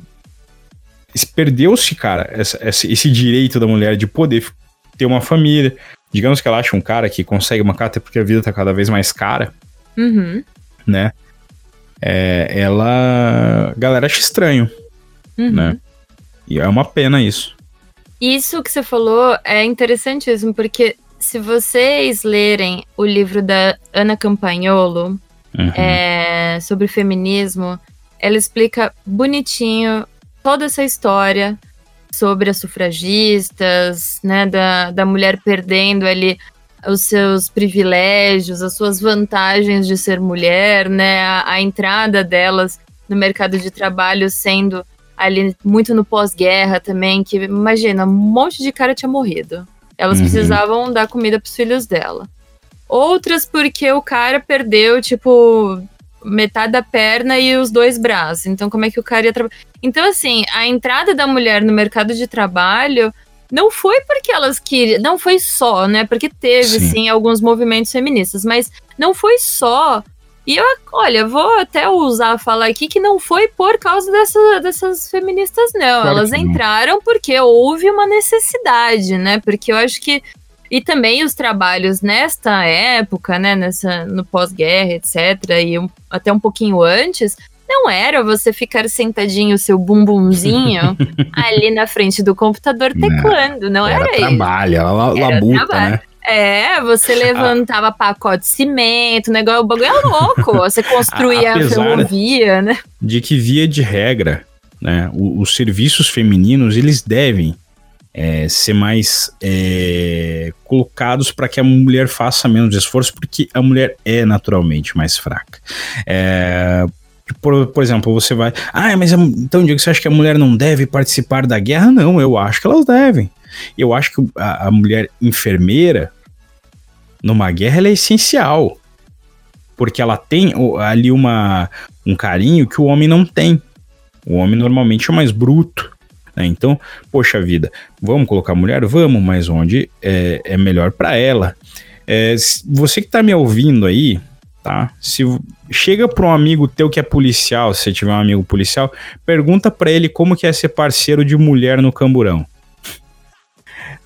perdeu-se, cara, essa, esse direito da mulher de poder ter uma família. Digamos que ela acha um cara que consegue uma carta porque a vida tá cada vez mais cara, uhum. né? É, ela. A galera acha estranho, uhum. né? E é uma pena isso. Isso que você falou é interessantíssimo, porque se vocês lerem o livro da Ana Campagnolo Uhum. é, sobre feminismo, ela explica bonitinho toda essa história sobre as sufragistas, né, da, da mulher perdendo ali os seus privilégios, as suas vantagens de ser mulher, né, a, a entrada delas no mercado de trabalho sendo ali muito no pós-guerra também, que imagina, um monte de cara tinha morrido. Elas Uhum. precisavam dar comida pros filhos dela. Outras porque o cara perdeu, tipo, metade da perna e os dois braços. Então, como é que o cara ia trabalhar? Então, assim, a entrada da mulher no mercado de trabalho não foi porque elas queriam. Não foi só, né? Porque teve, Sim. sim, alguns movimentos feministas, mas não foi só. E eu, olha, vou até usar falar aqui que não foi por causa dessa- dessas feministas, não. Claro Elas não. entraram porque houve uma necessidade, né? Porque eu acho que e também os trabalhos nesta época, né, nessa, no pós-guerra, etc., e um- até um pouquinho antes, não era você ficar sentadinho, seu bumbumzinho, <laughs> ali na frente do computador Não, teclando, não era, Era isso. trabalho, era la- Era labuta, trabalho. né? É, você <laughs> levantava pacote de cimento, o negócio, o bagulho é louco, você <laughs> construía a ferrovia, né? de que via de regra, né, o- os serviços femininos eles devem é, ser mais é, colocados para que a mulher faça menos esforço, porque a mulher é naturalmente mais fraca. É, por, por exemplo, você vai, ah, mas então Diego, você acha que a mulher não deve participar da guerra? Não, eu acho que elas devem. Eu acho que a, a mulher enfermeira numa guerra ela é essencial. Porque ela tem ali uma, um carinho que o homem não tem. O homem normalmente é mais bruto. Né? Então, poxa vida, vamos colocar a mulher? Vamos, mas onde é, é melhor para ela. É, você que tá me ouvindo aí, tá? Se chega para um amigo teu que é policial, se você tiver um amigo policial, pergunta para ele como que é ser parceiro de mulher no camburão.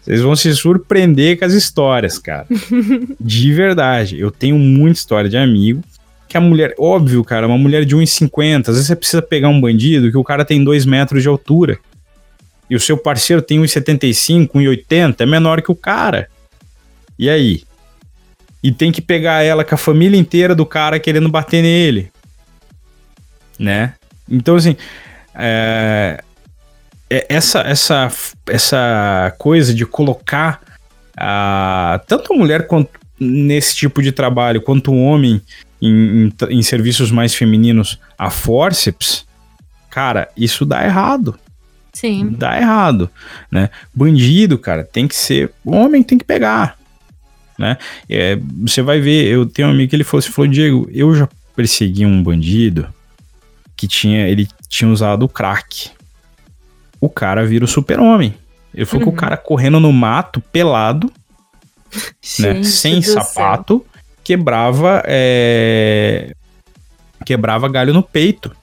Vocês vão se surpreender com as histórias, cara. <laughs> de verdade. Eu tenho muita história de amigo que a mulher, óbvio, cara, uma mulher de 1,50, às vezes você precisa pegar um bandido que o cara tem 2 metros de altura. E o seu parceiro tem 1,75, 1,80, é menor que o cara. E aí? E tem que pegar ela com a família inteira do cara querendo bater nele. Né? Então, assim, é, é- essa, essa, essa coisa de colocar a, tanto a mulher quanto nesse tipo de trabalho, quanto o homem em, em em serviços mais femininos a forceps, cara, isso dá errado. Sim. Dá errado, né? Bandido, cara, tem que ser homem, tem que pegar, né? É, você vai ver, eu tenho um amigo que ele falou, assim, falou, Diego, eu já persegui um bandido que tinha, ele tinha usado crack. O cara vira o super-homem. Ele falou que Uhum. o cara correndo no mato, pelado, <laughs> né, sem do céu. sapato, quebrava é, quebrava galho no peito.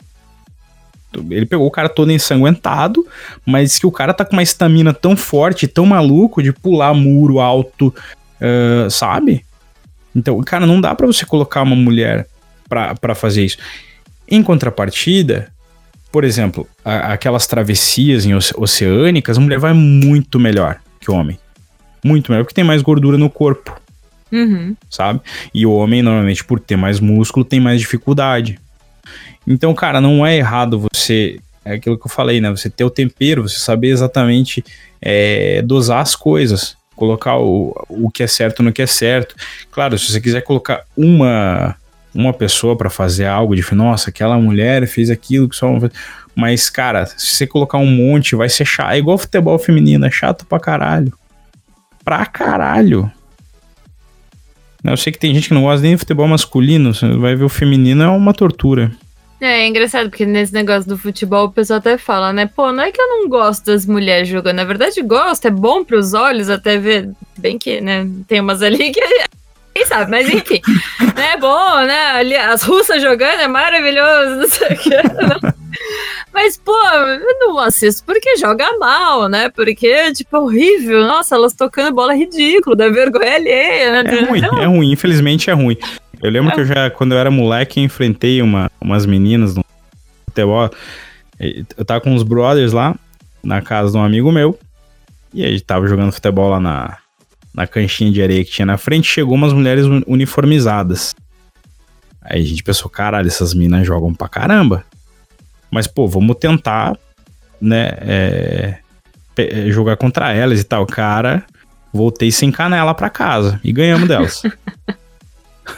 Ele pegou o cara todo ensanguentado, mas que o cara tá com uma estamina tão forte, tão maluco de pular muro alto, ah, sabe? Então, cara, não dá pra você colocar uma mulher pra pra fazer isso. Em contrapartida, por exemplo, a- aquelas travessias em oce- oceânicas, a mulher vai muito melhor que o homem. Muito melhor, porque tem mais gordura no corpo Uhum. sabe? E o homem, normalmente, por ter mais músculo, tem mais dificuldade. Então, cara, não é errado você. É aquilo que eu falei, né? Você ter o tempero, você saber exatamente é, dosar as coisas. Colocar o, o que é certo no que é certo. Claro, se você quiser colocar uma uma pessoa pra fazer algo de nossa, aquela mulher fez aquilo que só mas cara, se você colocar um monte, vai ser chato. É igual futebol feminino, é chato pra caralho. Pra caralho. Eu sei que tem gente que não gosta nem de futebol masculino, você vai ver o feminino é uma tortura. É, é engraçado, porque nesse negócio do futebol o pessoal até fala, né? Pô, não é que eu não gosto das mulheres jogando. Na verdade, gosto, é bom pros olhos até ver. Bem que, né? Tem umas ali que. <laughs> Quem sabe, mas enfim. <laughs> né, é bom, né? Ali, as russas jogando é maravilhoso, não sei o que. não. Mas, pô, eu não assisto porque joga mal, né? Porque, tipo, é horrível. Nossa, elas tocando bola ridículo, dá vergonha alheia, né? É ruim, Então, é ruim, infelizmente é ruim. Eu lembro que eu já, quando eu era moleque, eu enfrentei uma, umas meninas no futebol. Eu tava com uns brothers lá, na casa de um amigo meu. E aí tava jogando futebol lá na, na canchinha de areia que tinha na frente, chegou umas mulheres uniformizadas. Aí a gente pensou, caralho, essas minas jogam pra caramba. Mas, pô, vamos tentar, né, é, jogar contra elas e tal. Cara, voltei sem canela pra casa e ganhamos delas. <laughs>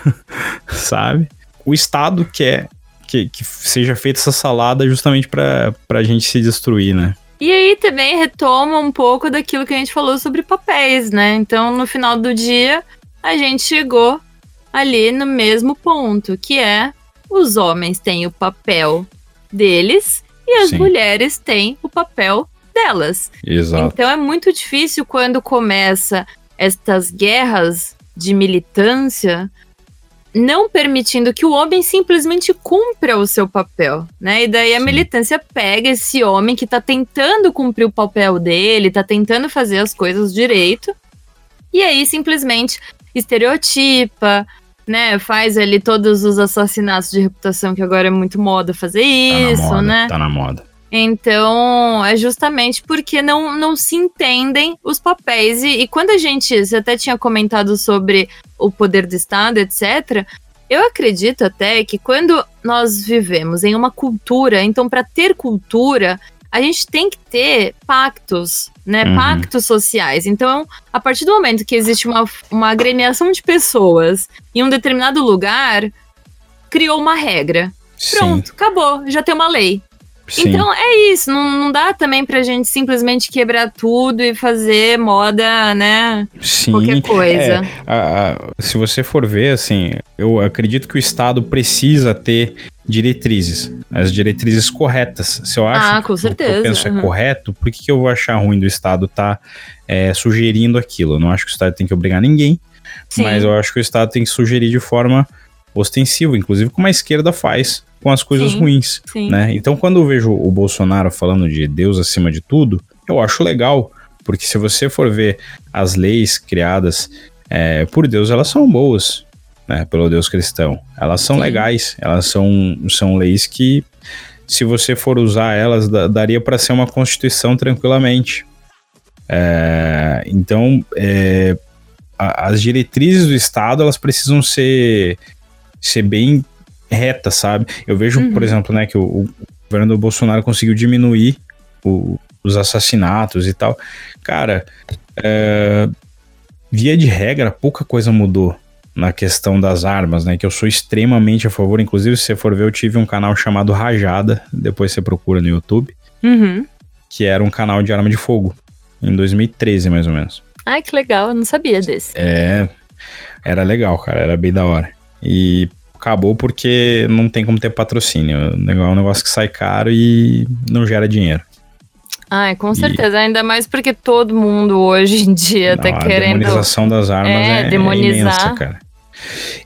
<laughs> Sabe? O Estado quer que, que seja feita essa salada justamente pra, pra gente se destruir, né? E aí também retoma um pouco daquilo que a gente falou sobre papéis, né? Então, no final do dia, a gente chegou ali no mesmo ponto, que é os homens têm o papel deles e as Sim. mulheres têm o papel delas. Exato. Então é muito difícil quando começa estas guerras de militância não permitindo que o homem simplesmente cumpra o seu papel, né? E daí a militância pega esse homem que tá tentando cumprir o papel dele, tá tentando fazer as coisas direito, e aí simplesmente estereotipa, né? Faz ali todos os assassinatos de reputação que agora é muito moda fazer tá isso, moda, né? Tá na moda. Então, é justamente porque não, não se entendem os papéis. E, e, quando a gente. Você até tinha comentado sobre o poder do Estado, etc. Eu acredito até que quando nós vivemos em uma cultura, então, para ter cultura, a gente tem que ter pactos, né? Uhum. Pactos sociais. Então, a partir do momento que existe uma, uma agremiação de pessoas em um determinado lugar, criou uma regra. Pronto, Sim. acabou, já tem uma lei. Sim. Então é isso, não, não dá também pra gente simplesmente quebrar tudo e fazer moda, né? Sim. Qualquer coisa. É, a, a, se você for ver, assim, eu acredito que o Estado precisa ter diretrizes, as diretrizes corretas. Se eu acho ah, com certeza. que eu penso uhum. é correto, por que, que eu vou achar ruim do Estado estar tá, é, sugerindo aquilo? Eu não acho que o Estado tem que obrigar ninguém, Sim. mas eu acho que o Estado tem que sugerir de forma ostensiva, inclusive como a esquerda faz com as coisas sim, ruins, sim. né? Então quando eu vejo o Bolsonaro falando de Deus acima de tudo, eu acho legal, porque se você for ver as leis criadas é, por Deus, elas são boas, né? Pelo Deus cristão, elas são sim. legais, elas são, são leis que se você for usar elas, daria para ser uma constituição tranquilamente. É, então, é, as diretrizes do Estado elas precisam ser, ser bem reta, sabe? Eu vejo, uhum. por exemplo, né, que o, o governo do Bolsonaro conseguiu diminuir o, os assassinatos e tal. Cara, é, via de regra, pouca coisa mudou na questão das armas, né? Que eu sou extremamente a favor. Inclusive, se você for ver, eu tive um canal chamado Rajada, depois você procura no YouTube, uhum. que era um canal de arma de fogo, em 2013, mais ou menos. Ai, que legal, eu não sabia desse. É, era legal, cara, era bem da hora. E acabou porque não tem como ter patrocínio. É um negócio que sai caro e não gera dinheiro. Ai, com certeza, e... ainda mais porque todo mundo hoje em dia não, tá querendo. A demonização das armas é, é, demonizar. é imensa, cara.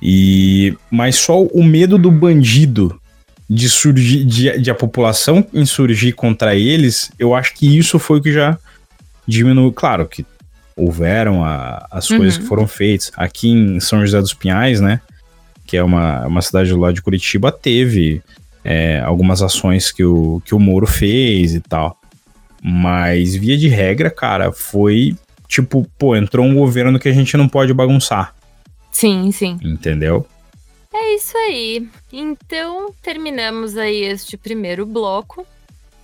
E mas só o medo do bandido de surgir, de, de, a população insurgir contra eles, eu acho que isso foi o que já diminuiu. Claro que houveram a, as uhum. coisas que foram feitas. Aqui em São José dos Pinhais, né? Que é uma, uma cidade lá de Curitiba, teve é, algumas ações que o, que o Moro fez e tal. Mas, via de regra, cara, foi tipo, pô, entrou um governo que a gente não pode bagunçar. Sim, sim. Entendeu? É isso aí. Então, terminamos aí este primeiro bloco.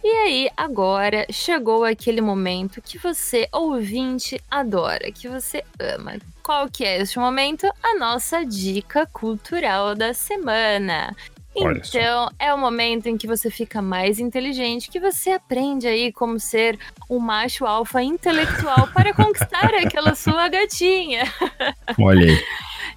E aí, agora chegou aquele momento que você, ouvinte, adora, que você ama. Qual que é este momento? A nossa dica cultural da semana. Então, é o momento em que você fica mais inteligente, que você aprende aí como ser um macho alfa intelectual para <laughs> conquistar aquela sua gatinha. Olha aí.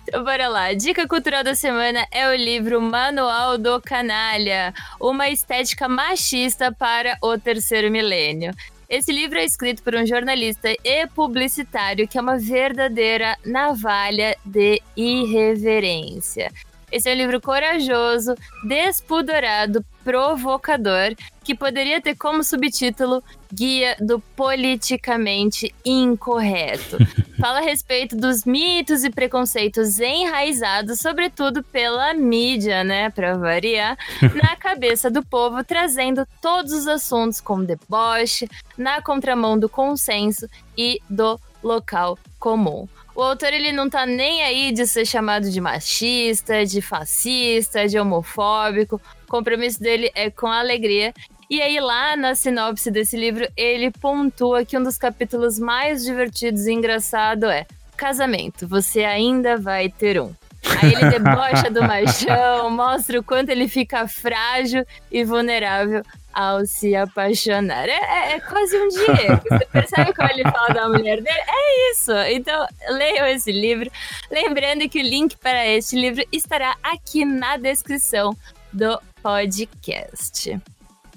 Então, bora lá. Dica cultural da semana é o livro Manual do Canalha, uma estética machista para o terceiro milênio. Esse livro é escrito por um jornalista e publicitário que é uma verdadeira navalha de irreverência. Esse é um livro corajoso, despudorado, provocador, que poderia ter como subtítulo Guia do Politicamente Incorreto. <laughs> Fala a respeito dos mitos e preconceitos enraizados, sobretudo pela mídia, né, para variar, <laughs> na cabeça do povo, trazendo todos os assuntos com deboche, na contramão do consenso e do local comum. O autor ele não tá nem aí de ser chamado de machista, de fascista, de homofóbico. O compromisso dele é com alegria. E aí, lá na sinopse desse livro, ele pontua que um dos capítulos mais divertidos e engraçado é Casamento, você ainda vai ter um. Aí ele debocha do <laughs> machão, mostra o quanto ele fica frágil e vulnerável ao se apaixonar. É, é, é quase um Diego. Você percebe como ele fala da mulher dele? É isso. Então, leiam esse livro. Lembrando que o link para este livro estará aqui na descrição do podcast.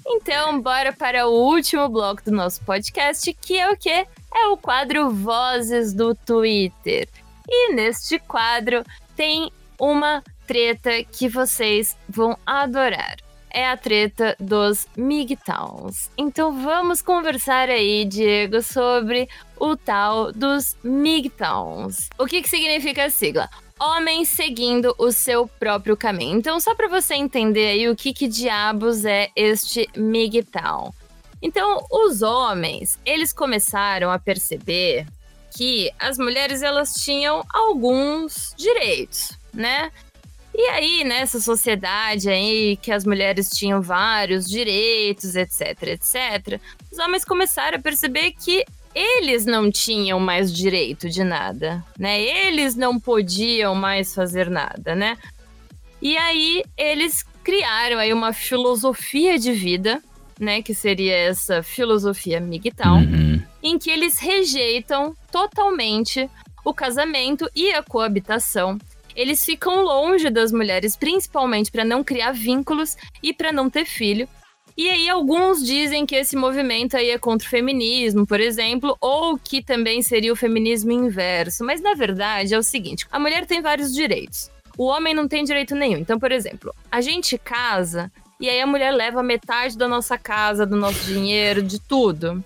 Então, bora para o último bloco do nosso podcast, que é o quê? É o quadro Vozes do Twitter. E neste quadro tem uma treta que vocês vão adorar é a treta dos MGTOWs. Então vamos conversar aí, Diego, sobre o tal dos MGTOWs. O que, que significa a sigla? Homens seguindo o seu próprio caminho. Então, só para você entender aí o que, que diabos é este MGTOW. Então, os homens, eles começaram a perceber que as mulheres elas tinham alguns direitos, né? E aí, nessa sociedade aí, que as mulheres tinham vários direitos, etc, etc, os homens começaram a perceber que eles não tinham mais direito de nada, né? Eles não podiam mais fazer nada, né? E aí eles criaram aí uma filosofia de vida, né, que seria essa filosofia MGTOW, uhum. em que eles rejeitam totalmente o casamento e a coabitação eles ficam longe das mulheres, principalmente para não criar vínculos e para não ter filho. E aí alguns dizem que esse movimento aí é contra o feminismo, por exemplo, ou que também seria o feminismo inverso. Mas na verdade é o seguinte: a mulher tem vários direitos. O homem não tem direito nenhum. Então, por exemplo, a gente casa e aí a mulher leva metade da nossa casa, do nosso dinheiro, de tudo.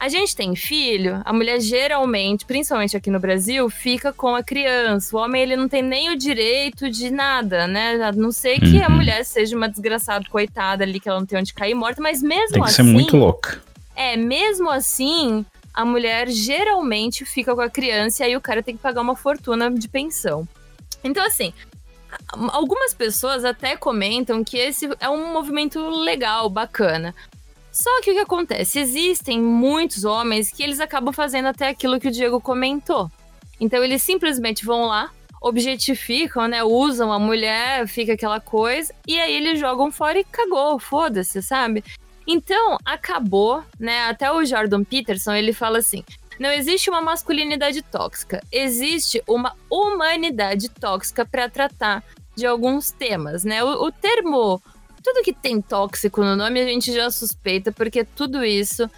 A gente tem filho, a mulher geralmente, principalmente aqui no Brasil, fica com a criança. O homem ele não tem nem o direito de nada, né? A não ser que uhum. a mulher seja uma desgraçada coitada ali que ela não tem onde cair morta, mas mesmo tem que assim, ser muito louca. É, mesmo assim, a mulher geralmente fica com a criança e aí o cara tem que pagar uma fortuna de pensão. Então assim, algumas pessoas até comentam que esse é um movimento legal, bacana. Só que o que acontece? Existem muitos homens que eles acabam fazendo até aquilo que o Diego comentou. Então eles simplesmente vão lá, objetificam, né? Usam a mulher, fica aquela coisa, e aí eles jogam fora e cagou, foda-se, sabe? Então, acabou, né? Até o Jordan Peterson, ele fala assim: não existe uma masculinidade tóxica, existe uma humanidade tóxica para tratar de alguns temas, né? O, o termo tudo que tem tóxico no nome a gente já suspeita, porque tudo isso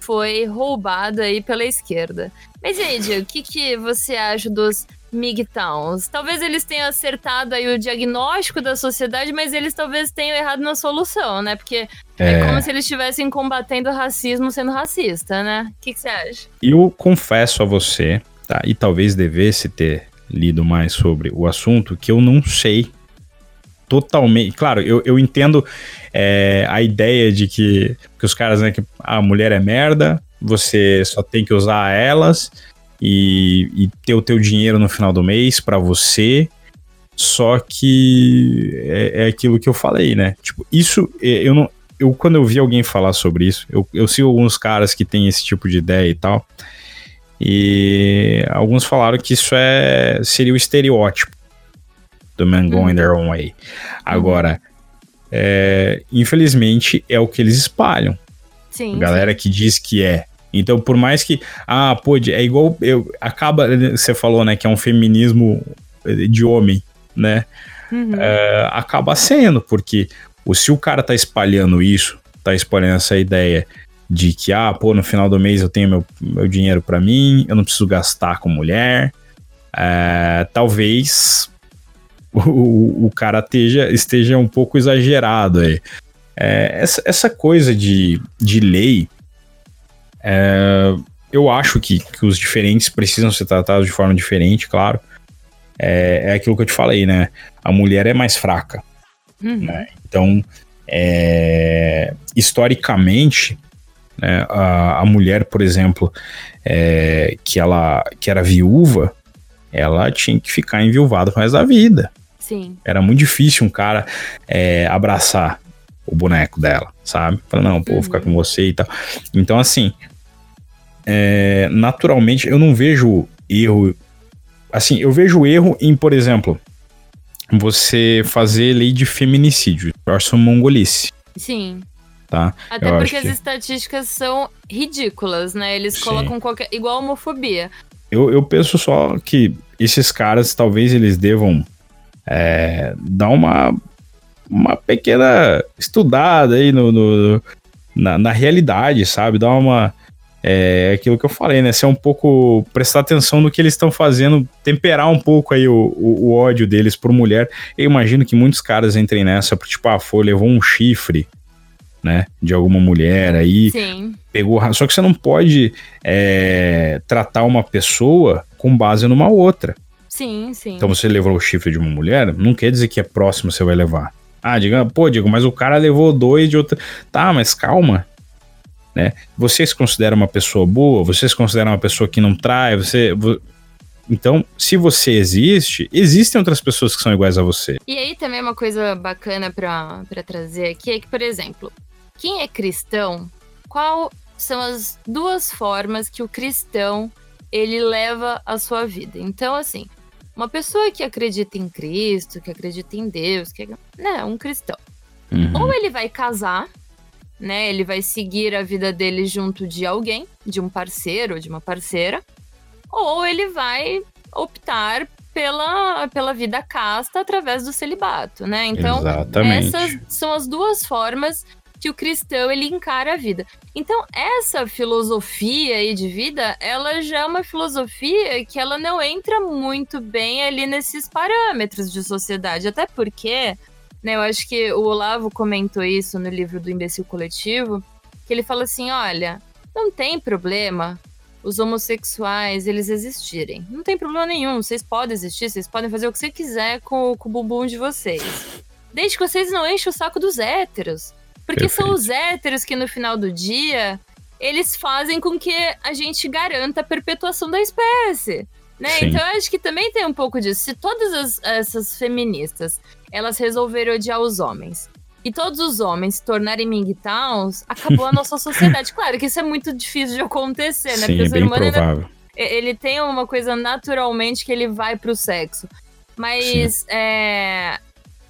foi roubado aí pela esquerda. Mas e aí, Diego, o que, que você acha dos MGTOWs? Talvez eles tenham acertado aí o diagnóstico da sociedade, mas eles talvez tenham errado na solução, né? Porque é, é como se eles estivessem combatendo o racismo sendo racista, né? O que, que você acha? Eu confesso a você, tá? E talvez devesse ter lido mais sobre o assunto, que eu não sei totalmente. Claro, eu, eu entendo é, a ideia de que, que os caras, né, que a mulher é merda, você só tem que usar elas e, e ter o teu dinheiro no final do mês para você. Só que é, é, aquilo que eu falei, né? Tipo, isso eu não. Eu, quando eu vi alguém falar sobre isso, eu, eu sigo alguns caras que têm esse tipo de ideia e tal. E alguns falaram que isso é seria o estereótipo do Man Going Their Own Way. Agora, é, infelizmente, é o que eles espalham. Sim. Galera que diz que é. Então, por mais que. Ah, pô, é igual. Eu, acaba. Você falou, né, que é um feminismo de homem, né? Uhum. É, acaba sendo, porque se o cara tá espalhando isso, tá espalhando essa ideia de que, ah, pô, no final do mês eu tenho meu, meu dinheiro para mim, eu não preciso gastar com mulher. É, talvez o, o cara esteja, esteja um pouco exagerado aí. É, essa, essa coisa de, de lei, é, eu acho que, que os diferentes precisam ser tratados de forma diferente, claro. É, é aquilo que eu te falei, né? A mulher é mais fraca. Uhum. Né? Então, é, historicamente, né, a, a, mulher, por exemplo, é, que ela que era viúva, ela tinha que ficar enviuvada pro resto da vida. Sim. Era muito difícil um cara é, abraçar o boneco dela, sabe? Falar, não, pô, vou ficar com uhum. você e tal. Então, assim, é, naturalmente, eu não vejo erro. Assim, eu vejo erro em, por exemplo, você fazer lei de feminicídio. Eu acho mongolice. Sim. Tá? Até eu porque as que... estatísticas são ridículas, né? Eles Sim. colocam qualquer. igual homofobia. Eu, eu penso só que esses caras talvez eles devam é, dar uma, uma pequena estudada aí no, no na, na, realidade, sabe? Dar uma. É aquilo que eu falei, né? Ser um pouco. prestar atenção no que eles estão fazendo, temperar um pouco aí o, o, o, ódio deles por mulher. Eu imagino que muitos caras entrem nessa, tipo, ah, foi, levou um chifre, né? De alguma mulher aí. Sim. Pegou. Só que você não pode é, tratar uma pessoa com base numa outra. Sim, sim. Então você levou o chifre de uma mulher, não quer dizer que é próximo você vai levar. Ah, diga, pô, Diego, mas o cara levou dois de outra. Tá, mas calma. Né? Você se considera uma pessoa boa? Você se considera uma pessoa que não trai? Você. Então, se você existe, existem outras pessoas que são iguais a você. E aí também uma coisa bacana para trazer aqui é que, por exemplo, quem é cristão, qual são as duas formas que o cristão ele leva a sua vida? Então, assim, uma pessoa que acredita em Cristo, que acredita em Deus, que é né, um cristão. Uhum. Ou ele vai casar, né? Ele vai seguir a vida dele junto de alguém, de um parceiro, de uma parceira, ou ele vai optar pela, pela vida casta através do celibato, né? Então, Exatamente. essas são as duas formas que o cristão ele encara a vida. Então, essa filosofia aí de vida, ela já é uma filosofia que ela não entra muito bem ali nesses parâmetros de sociedade, até porque, né, eu acho que o Olavo comentou isso no livro do Imbecil Coletivo, que ele fala assim, olha, não tem problema os homossexuais eles existirem. Não tem problema nenhum, vocês podem existir, vocês podem fazer o que você quiser com, com o bumbum de vocês. Desde que vocês não enchem o saco dos héteros. Porque Perfeito. são os héteros que no final do dia eles fazem com que a gente garanta a perpetuação da espécie. Né? Então eu acho que também tem um pouco disso. Se todas as, essas feministas elas resolverem odiar os homens e todos os homens se tornarem mingtowns, acabou a nossa sociedade. <laughs> Claro que isso é muito difícil de acontecer, né? Sim, Porque o ser humano ele, ele, tem uma coisa naturalmente que ele vai pro sexo. Mas é,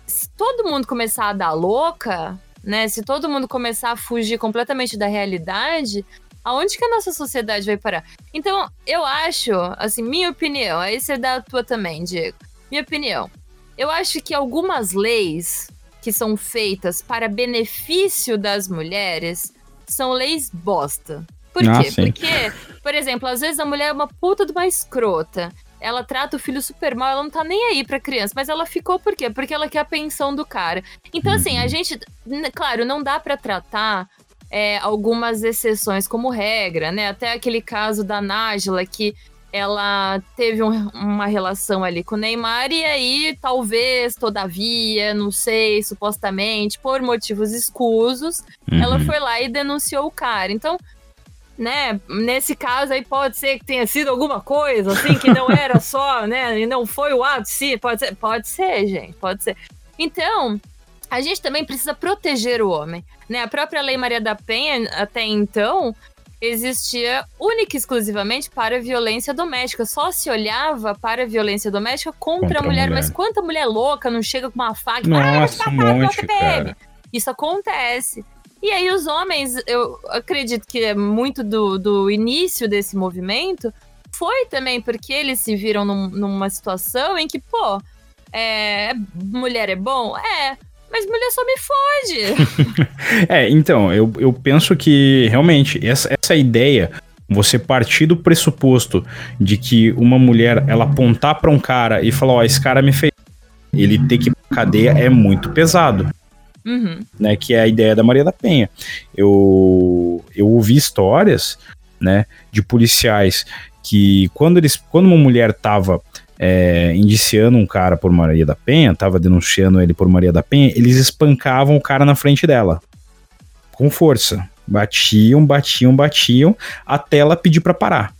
se todo mundo começar a dar louca, né? Se todo mundo começar a fugir completamente da realidade, aonde que a nossa sociedade vai parar? Então, eu acho, assim, minha opinião, aí você dá a tua também, Diego. Minha opinião. Eu acho que algumas leis que são feitas para benefício das mulheres são leis bosta. Por ah, quê? Sim. Porque, por exemplo, às vezes a mulher é uma puta de uma escrota ela trata o filho super mal, ela não tá nem aí pra criança, mas ela ficou por quê? Porque ela quer a pensão do cara. Então, assim, a uhum. gente, claro, não dá para tratar é, algumas exceções como regra, né? Até aquele caso da Nájila que ela teve um, uma relação ali com o Neymar e aí, talvez, todavia, não sei, supostamente, por motivos escusos, uhum. ela foi lá e denunciou o cara. Então, né? Nesse caso aí pode ser que tenha sido alguma coisa, assim, que não <laughs> era só, né? E não foi o ato, sim, pode ser, pode ser, gente, pode ser. Então, a gente também precisa proteger o homem, né? A própria Lei Maria da Penha, até então, existia única e exclusivamente para violência doméstica. Só se olhava para a violência doméstica contra, contra a, mulher. a, mulher. Mas quanta mulher louca não chega com uma faca Nossa, ah, um monte, cara. Isso acontece. E aí os homens, eu acredito que é muito do, do início desse movimento foi também porque eles se viram num, numa situação em que, pô, é, mulher é bom? É, mas mulher só me fode. <laughs> é, então, eu, eu penso que realmente essa, essa ideia, você partir do pressuposto de que uma mulher ela apontar para um cara e falar, ó, esse cara me fez ele ter que ir pra cadeia é muito pesado. Uhum. Né, que é a ideia da Maria da Penha. Eu, eu ouvi histórias né, de policiais que quando eles quando uma mulher tava é, indiciando um cara por Maria da Penha, tava denunciando ele por Maria da Penha, eles espancavam o cara na frente dela. Com força. Batiam, batiam, batiam, até ela pedir para parar.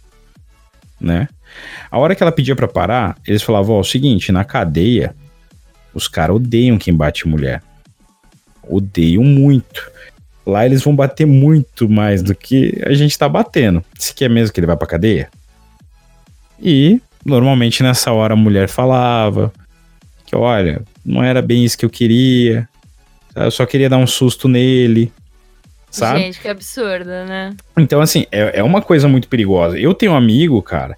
Né? A hora que ela pedia para parar, eles falavam: Ó, oh, é o seguinte, na cadeia, os caras odeiam quem bate mulher. Odeiam muito. Lá eles vão bater muito mais do que a gente tá batendo. Se quer mesmo que ele vá pra cadeia? E normalmente nessa hora a mulher falava que, olha, não era bem isso que eu queria. Eu só queria dar um susto nele. Sabe? Gente, que absurdo, né? Então, assim, é, é uma coisa muito perigosa. Eu tenho um amigo, cara,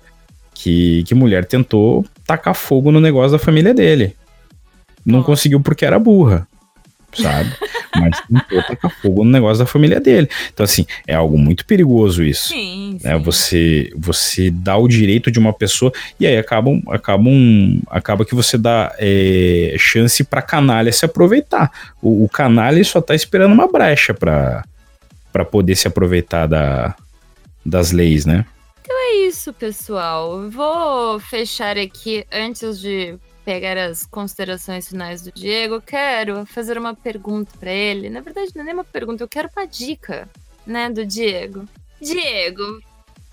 que, que mulher tentou tacar fogo no negócio da família dele. Não oh. conseguiu porque era burra sabe? Mas tentou tacar fogo no negócio da família dele. Então, assim, é algo muito perigoso isso. Sim, né? Você, você dá o direito de uma pessoa e aí acabam, acabam, acaba que você dá é, chance pra canalha se aproveitar. O, o canalha só tá esperando uma brecha pra, pra poder se aproveitar da, das leis, né? Então é isso, pessoal. Vou fechar aqui antes de pegar as considerações finais do Diego, quero fazer uma pergunta para ele. Na verdade, não é nem uma pergunta, eu quero uma dica, né, do Diego. Diego,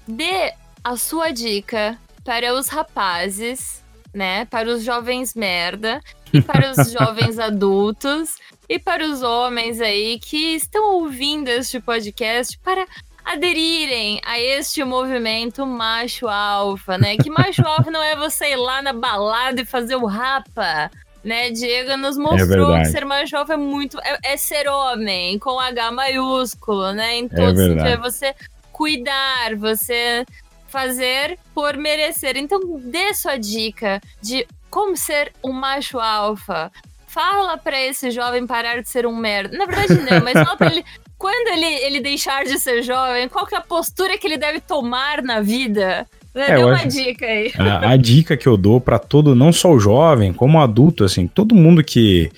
dê a sua dica para os rapazes, né, para os jovens merda e para os <laughs> jovens adultos e para os homens aí que estão ouvindo este podcast para aderirem a este movimento macho alfa, né? Que macho <laughs> alfa não é você ir lá na balada e fazer o rapa, né? Diego nos mostrou é que ser macho alfa é muito. É, é, ser homem, com H maiúsculo, né? Em todo é sentido. É você cuidar, você fazer por merecer. Então, dê sua dica de como ser um macho alfa. Fala para esse jovem parar de ser um merda. Na verdade, não, mas fala pra <laughs> ele quando ele, ele deixar de ser jovem, qual que é a postura que ele deve tomar na vida? Né? É, Dê uma dica aí. A, a, dica que eu dou para todo, não só o jovem, como o adulto, assim, todo mundo que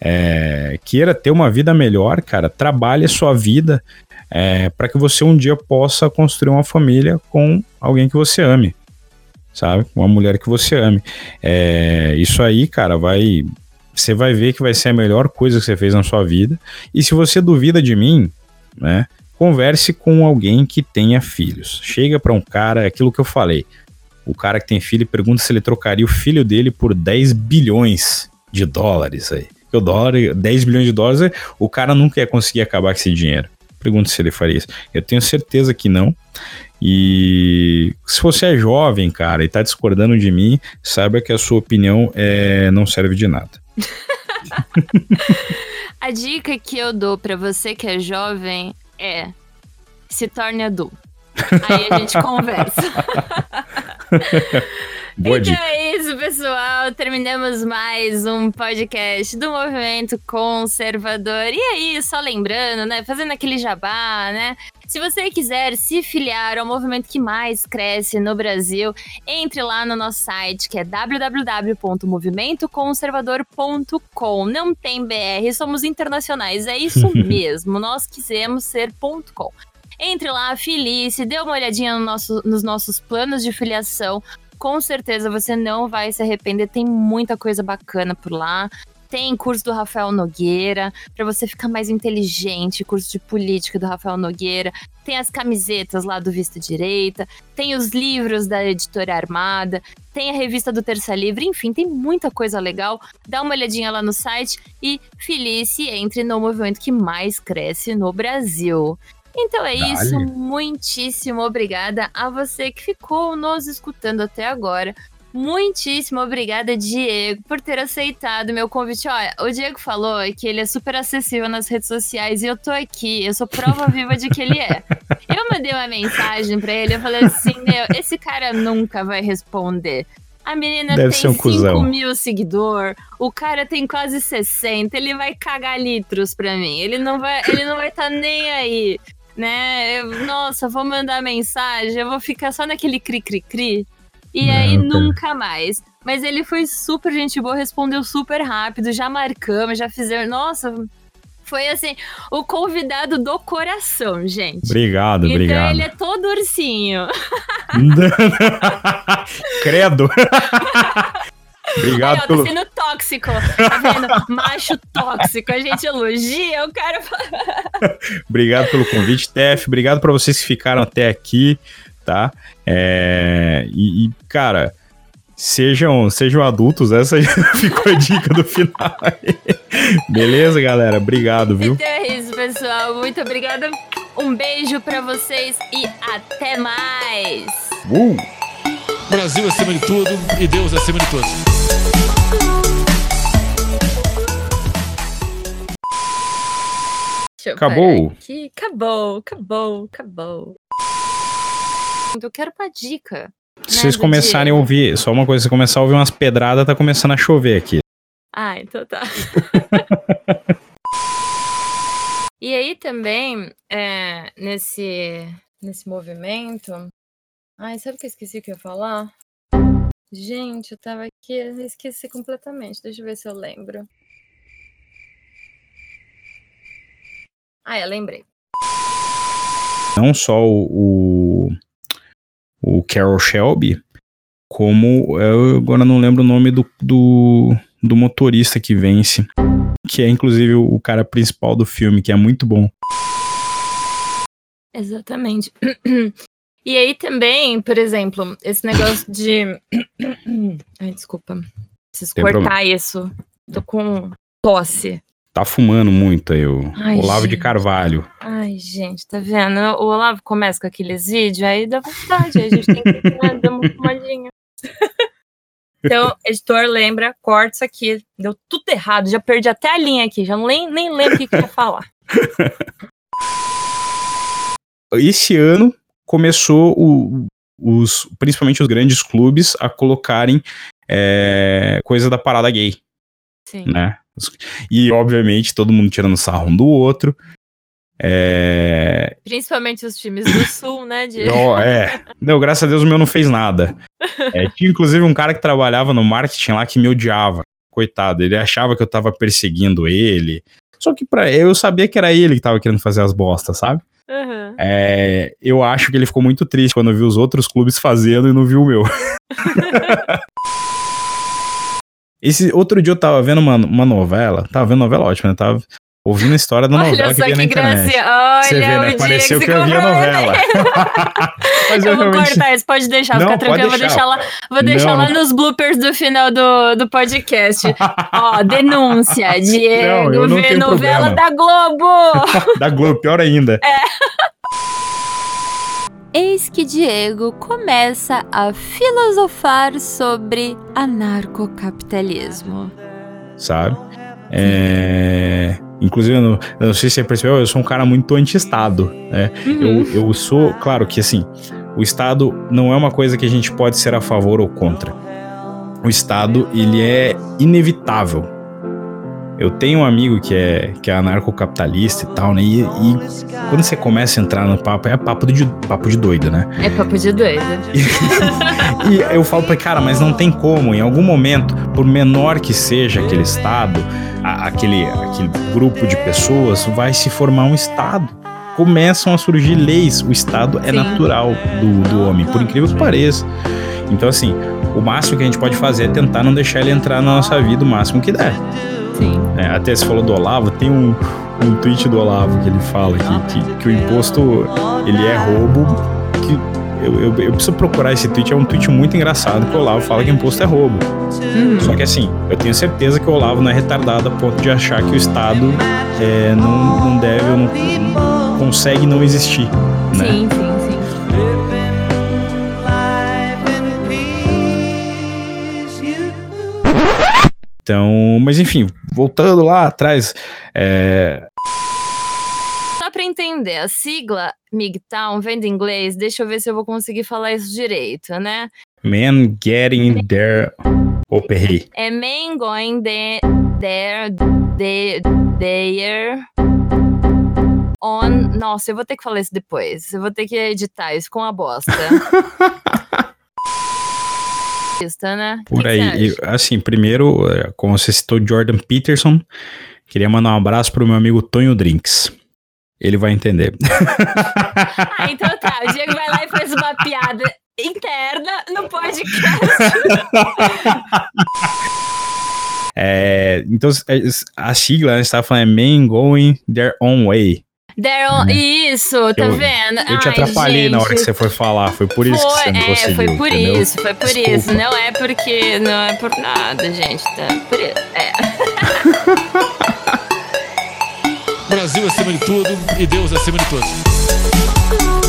é, queira ter uma vida melhor, cara, trabalhe a sua vida é, para que você um dia possa construir uma família com alguém que você ame, sabe? Uma mulher que você ame. É, isso aí, cara, vai você vai ver que vai ser a melhor coisa que você fez na sua vida. E se você duvida de mim, né? Converse com alguém que tenha filhos. Chega para um cara, é aquilo que eu falei. O cara que tem filho pergunta se ele trocaria o filho dele por 10 bilhões de dólares aí. O dólar, 10 bilhões de dólares, o cara nunca ia conseguir acabar com esse dinheiro. Pergunta se ele faria isso. Eu tenho certeza que não. E se você é jovem, cara, e tá discordando de mim, saiba que a sua opinião é, não serve de nada. A dica que eu dou para você que é jovem é se torne adulto. Aí a gente <laughs> conversa. Boa então dica. é isso, pessoal. Terminamos mais um podcast do Movimento Conservador. E aí, só lembrando, né? Fazendo aquele jabá, né? Se você quiser se filiar ao movimento que mais cresce no Brasil, entre lá no nosso site que é www.movimentoconservador.com. Não tem BR, somos internacionais, é isso <laughs> mesmo. Nós quisemos ser .com. Entre lá, filie-se, dê uma olhadinha no nosso, nos nossos planos de filiação. Com certeza você não vai se arrepender, tem muita coisa bacana por lá. Tem curso do Rafael Nogueira, para você ficar mais inteligente, curso de política do Rafael Nogueira. Tem as camisetas lá do Vista Direita, tem os livros da editora Armada, tem a revista do Terça Livre, enfim, tem muita coisa legal. Dá uma olhadinha lá no site e felice entre no movimento que mais cresce no Brasil. Então é Dale. isso, muitíssimo obrigada a você que ficou nos escutando até agora. Muitíssimo obrigada, Diego, por ter aceitado meu convite. Olha, o Diego falou que ele é super acessível nas redes sociais e eu tô aqui, eu sou prova viva de que ele é. Eu mandei uma mensagem para ele, eu falei assim: meu, esse cara nunca vai responder. A menina Deve tem um 5 mil seguidores, o cara tem quase 60, ele vai cagar litros pra mim. Ele não vai ele não vai estar tá nem aí, né? Eu, nossa, vou mandar mensagem, eu vou ficar só naquele cri-cri-cri E Não, aí nunca mais. Mas ele foi super gente boa, respondeu super rápido, já marcamos, já fizemos. Nossa, foi assim, o convidado do coração, gente. Obrigado, então obrigado. ele é todo ursinho. <laughs> Credo. <laughs> obrigado Aí, ó, pelo. tá sendo tóxico. Tá vendo? Macho tóxico. A gente elogia, o cara fala. Obrigado pelo convite, Tef. Obrigado pra vocês que ficaram até aqui, tá? É, E, e, cara, sejam, sejam adultos. Essa <laughs> ficou a dica do final. Beleza, galera? Obrigado, viu? Então é isso, pessoal. Muito obrigada. Um beijo pra vocês e até mais. Uh! Brasil acima de tudo e Deus acima de todos. Eu Acabou? parar Aqui. Acabou, acabou, acabou. Eu quero uma dica. Se vocês do começarem a ouvir, só uma coisa, se começar a ouvir umas pedradas, tá começando a chover aqui. Ah, então tá. <laughs> e aí também, é, nesse, nesse movimento. Ai, sabe o que eu esqueci que eu ia falar? Gente, eu tava aqui, eu esqueci completamente. Deixa eu ver se eu lembro. Ah, eu lembrei. Não só o, o, o Carol Shelby, como eu agora não lembro o nome do, do, do motorista que vence, que é inclusive o cara principal do filme, que é muito bom. Exatamente. <clears throat> E aí também, por exemplo, esse negócio de. <clears throat> Ai, desculpa. Preciso Tem cortar problema. isso. Tô com tosse. Tá fumando muito aí, o Ai, Olavo de gente. Carvalho. Ai, gente, tá vendo? O Olavo começa com aqueles vídeos, aí dá vontade, a gente tem que <laughs> né, dar uma fumadinha. <laughs> Então, editor, lembra, corta isso aqui. Deu tudo errado, já perdi até a linha aqui, já nem, nem lembro o que, ia falar. <laughs> Esse ano começou o- os, principalmente os grandes clubes a colocarem é, coisa da parada gay. Sim. né? E, obviamente, todo mundo tirando sarro um do outro. É. Principalmente os times do <coughs> Sul, né? De... ó, é. Não, graças a Deus o meu não fez nada. É, tinha inclusive um cara que trabalhava no marketing lá que me odiava. Coitado, ele achava que eu tava perseguindo ele. Só que pra, eu sabia que era ele que tava querendo fazer as bostas, sabe? Aham. É, eu acho que ele ficou muito triste quando viu os outros clubes fazendo e não viu o meu. <laughs> Esse outro dia eu tava vendo uma, uma novela, tava vendo novela ótima, né? Tava ouvindo a história da novela Olha que via na que internet. Olha, Você vê, né? Pareceu se que eu via a novela. <laughs> Mas Eu vou realmente- cortar isso, pode deixar, Não, fica tranquilo. Eu vou deixar. lá, vou deixar Não, lá não- nos bloopers do final do, do podcast. <laughs> Ó, denúncia. Diego Não, eu vê novela problema. da Globo. <laughs> da Globo, pior ainda. Eis que Diego começa a filosofar sobre anarcocapitalismo. Sabe? É... Inclusive, eu não, eu não sei se você percebeu, eu sou um cara muito anti-Estado, né? Uhum. Eu, eu sou, claro que assim, o Estado não é uma coisa que a gente pode ser a favor ou contra. O Estado, ele é inevitável. Eu tenho um amigo que é, que é anarcocapitalista e tal, né? E, e quando você começa a entrar no papo, é papo de, papo de doido, né? É papo de doido. <laughs> E eu falo pra ele, cara, mas não tem como, em algum momento, por menor que seja aquele estado, a- aquele, aquele grupo de pessoas, vai se formar um estado. Começam a surgir leis, o estado é Sim. natural do, do homem, por incrível que pareça. Então, assim, o máximo que a gente pode fazer é tentar não deixar ele entrar na nossa vida o máximo que der. Sim. né? Até você falou do Olavo, tem um, um tweet do Olavo que ele fala que, que, que o imposto ele é roubo. Que eu, eu, eu preciso procurar esse tweet, é um tweet muito engraçado que o Olavo fala que imposto é roubo. Uhum. Só que assim, eu tenho certeza que o Olavo não é retardado a ponto de achar que o Estado é, não, não deve ou não, não consegue não existir. Né? Sim, sim, Então, mas enfim, voltando lá atrás, é, Só pra entender, a sigla MGTOWN vem do inglês, deixa eu ver se eu vou conseguir falar isso direito, né? men getting their. Opa, errei. É men going the, there, the, there, on... Nossa, eu vou ter que falar isso depois. Eu vou ter que editar isso com a bosta. <laughs> né? Por Que que aí. você E, assim, primeiro, é, como você citou Jordan Peterson, queria mandar um abraço pro meu amigo Tonho Drinks. Ele vai entender. <laughs> Ah, então tá. O Diego vai lá e faz uma piada interna no podcast. <laughs> É, então, é, a sigla, né, você tava falando, é Men Going Their Own Way. Deram, isso, tá Eu- vendo? Eu te Ai, atrapalhei na hora que você foi falar, foi por isso que Foi, você não é, conseguiu, foi por entendeu? isso, foi por Desculpa. isso. Não é porque, não é por nada, gente, tá? Por isso. É. <laughs> Brasil acima de tudo e Deus acima de todos.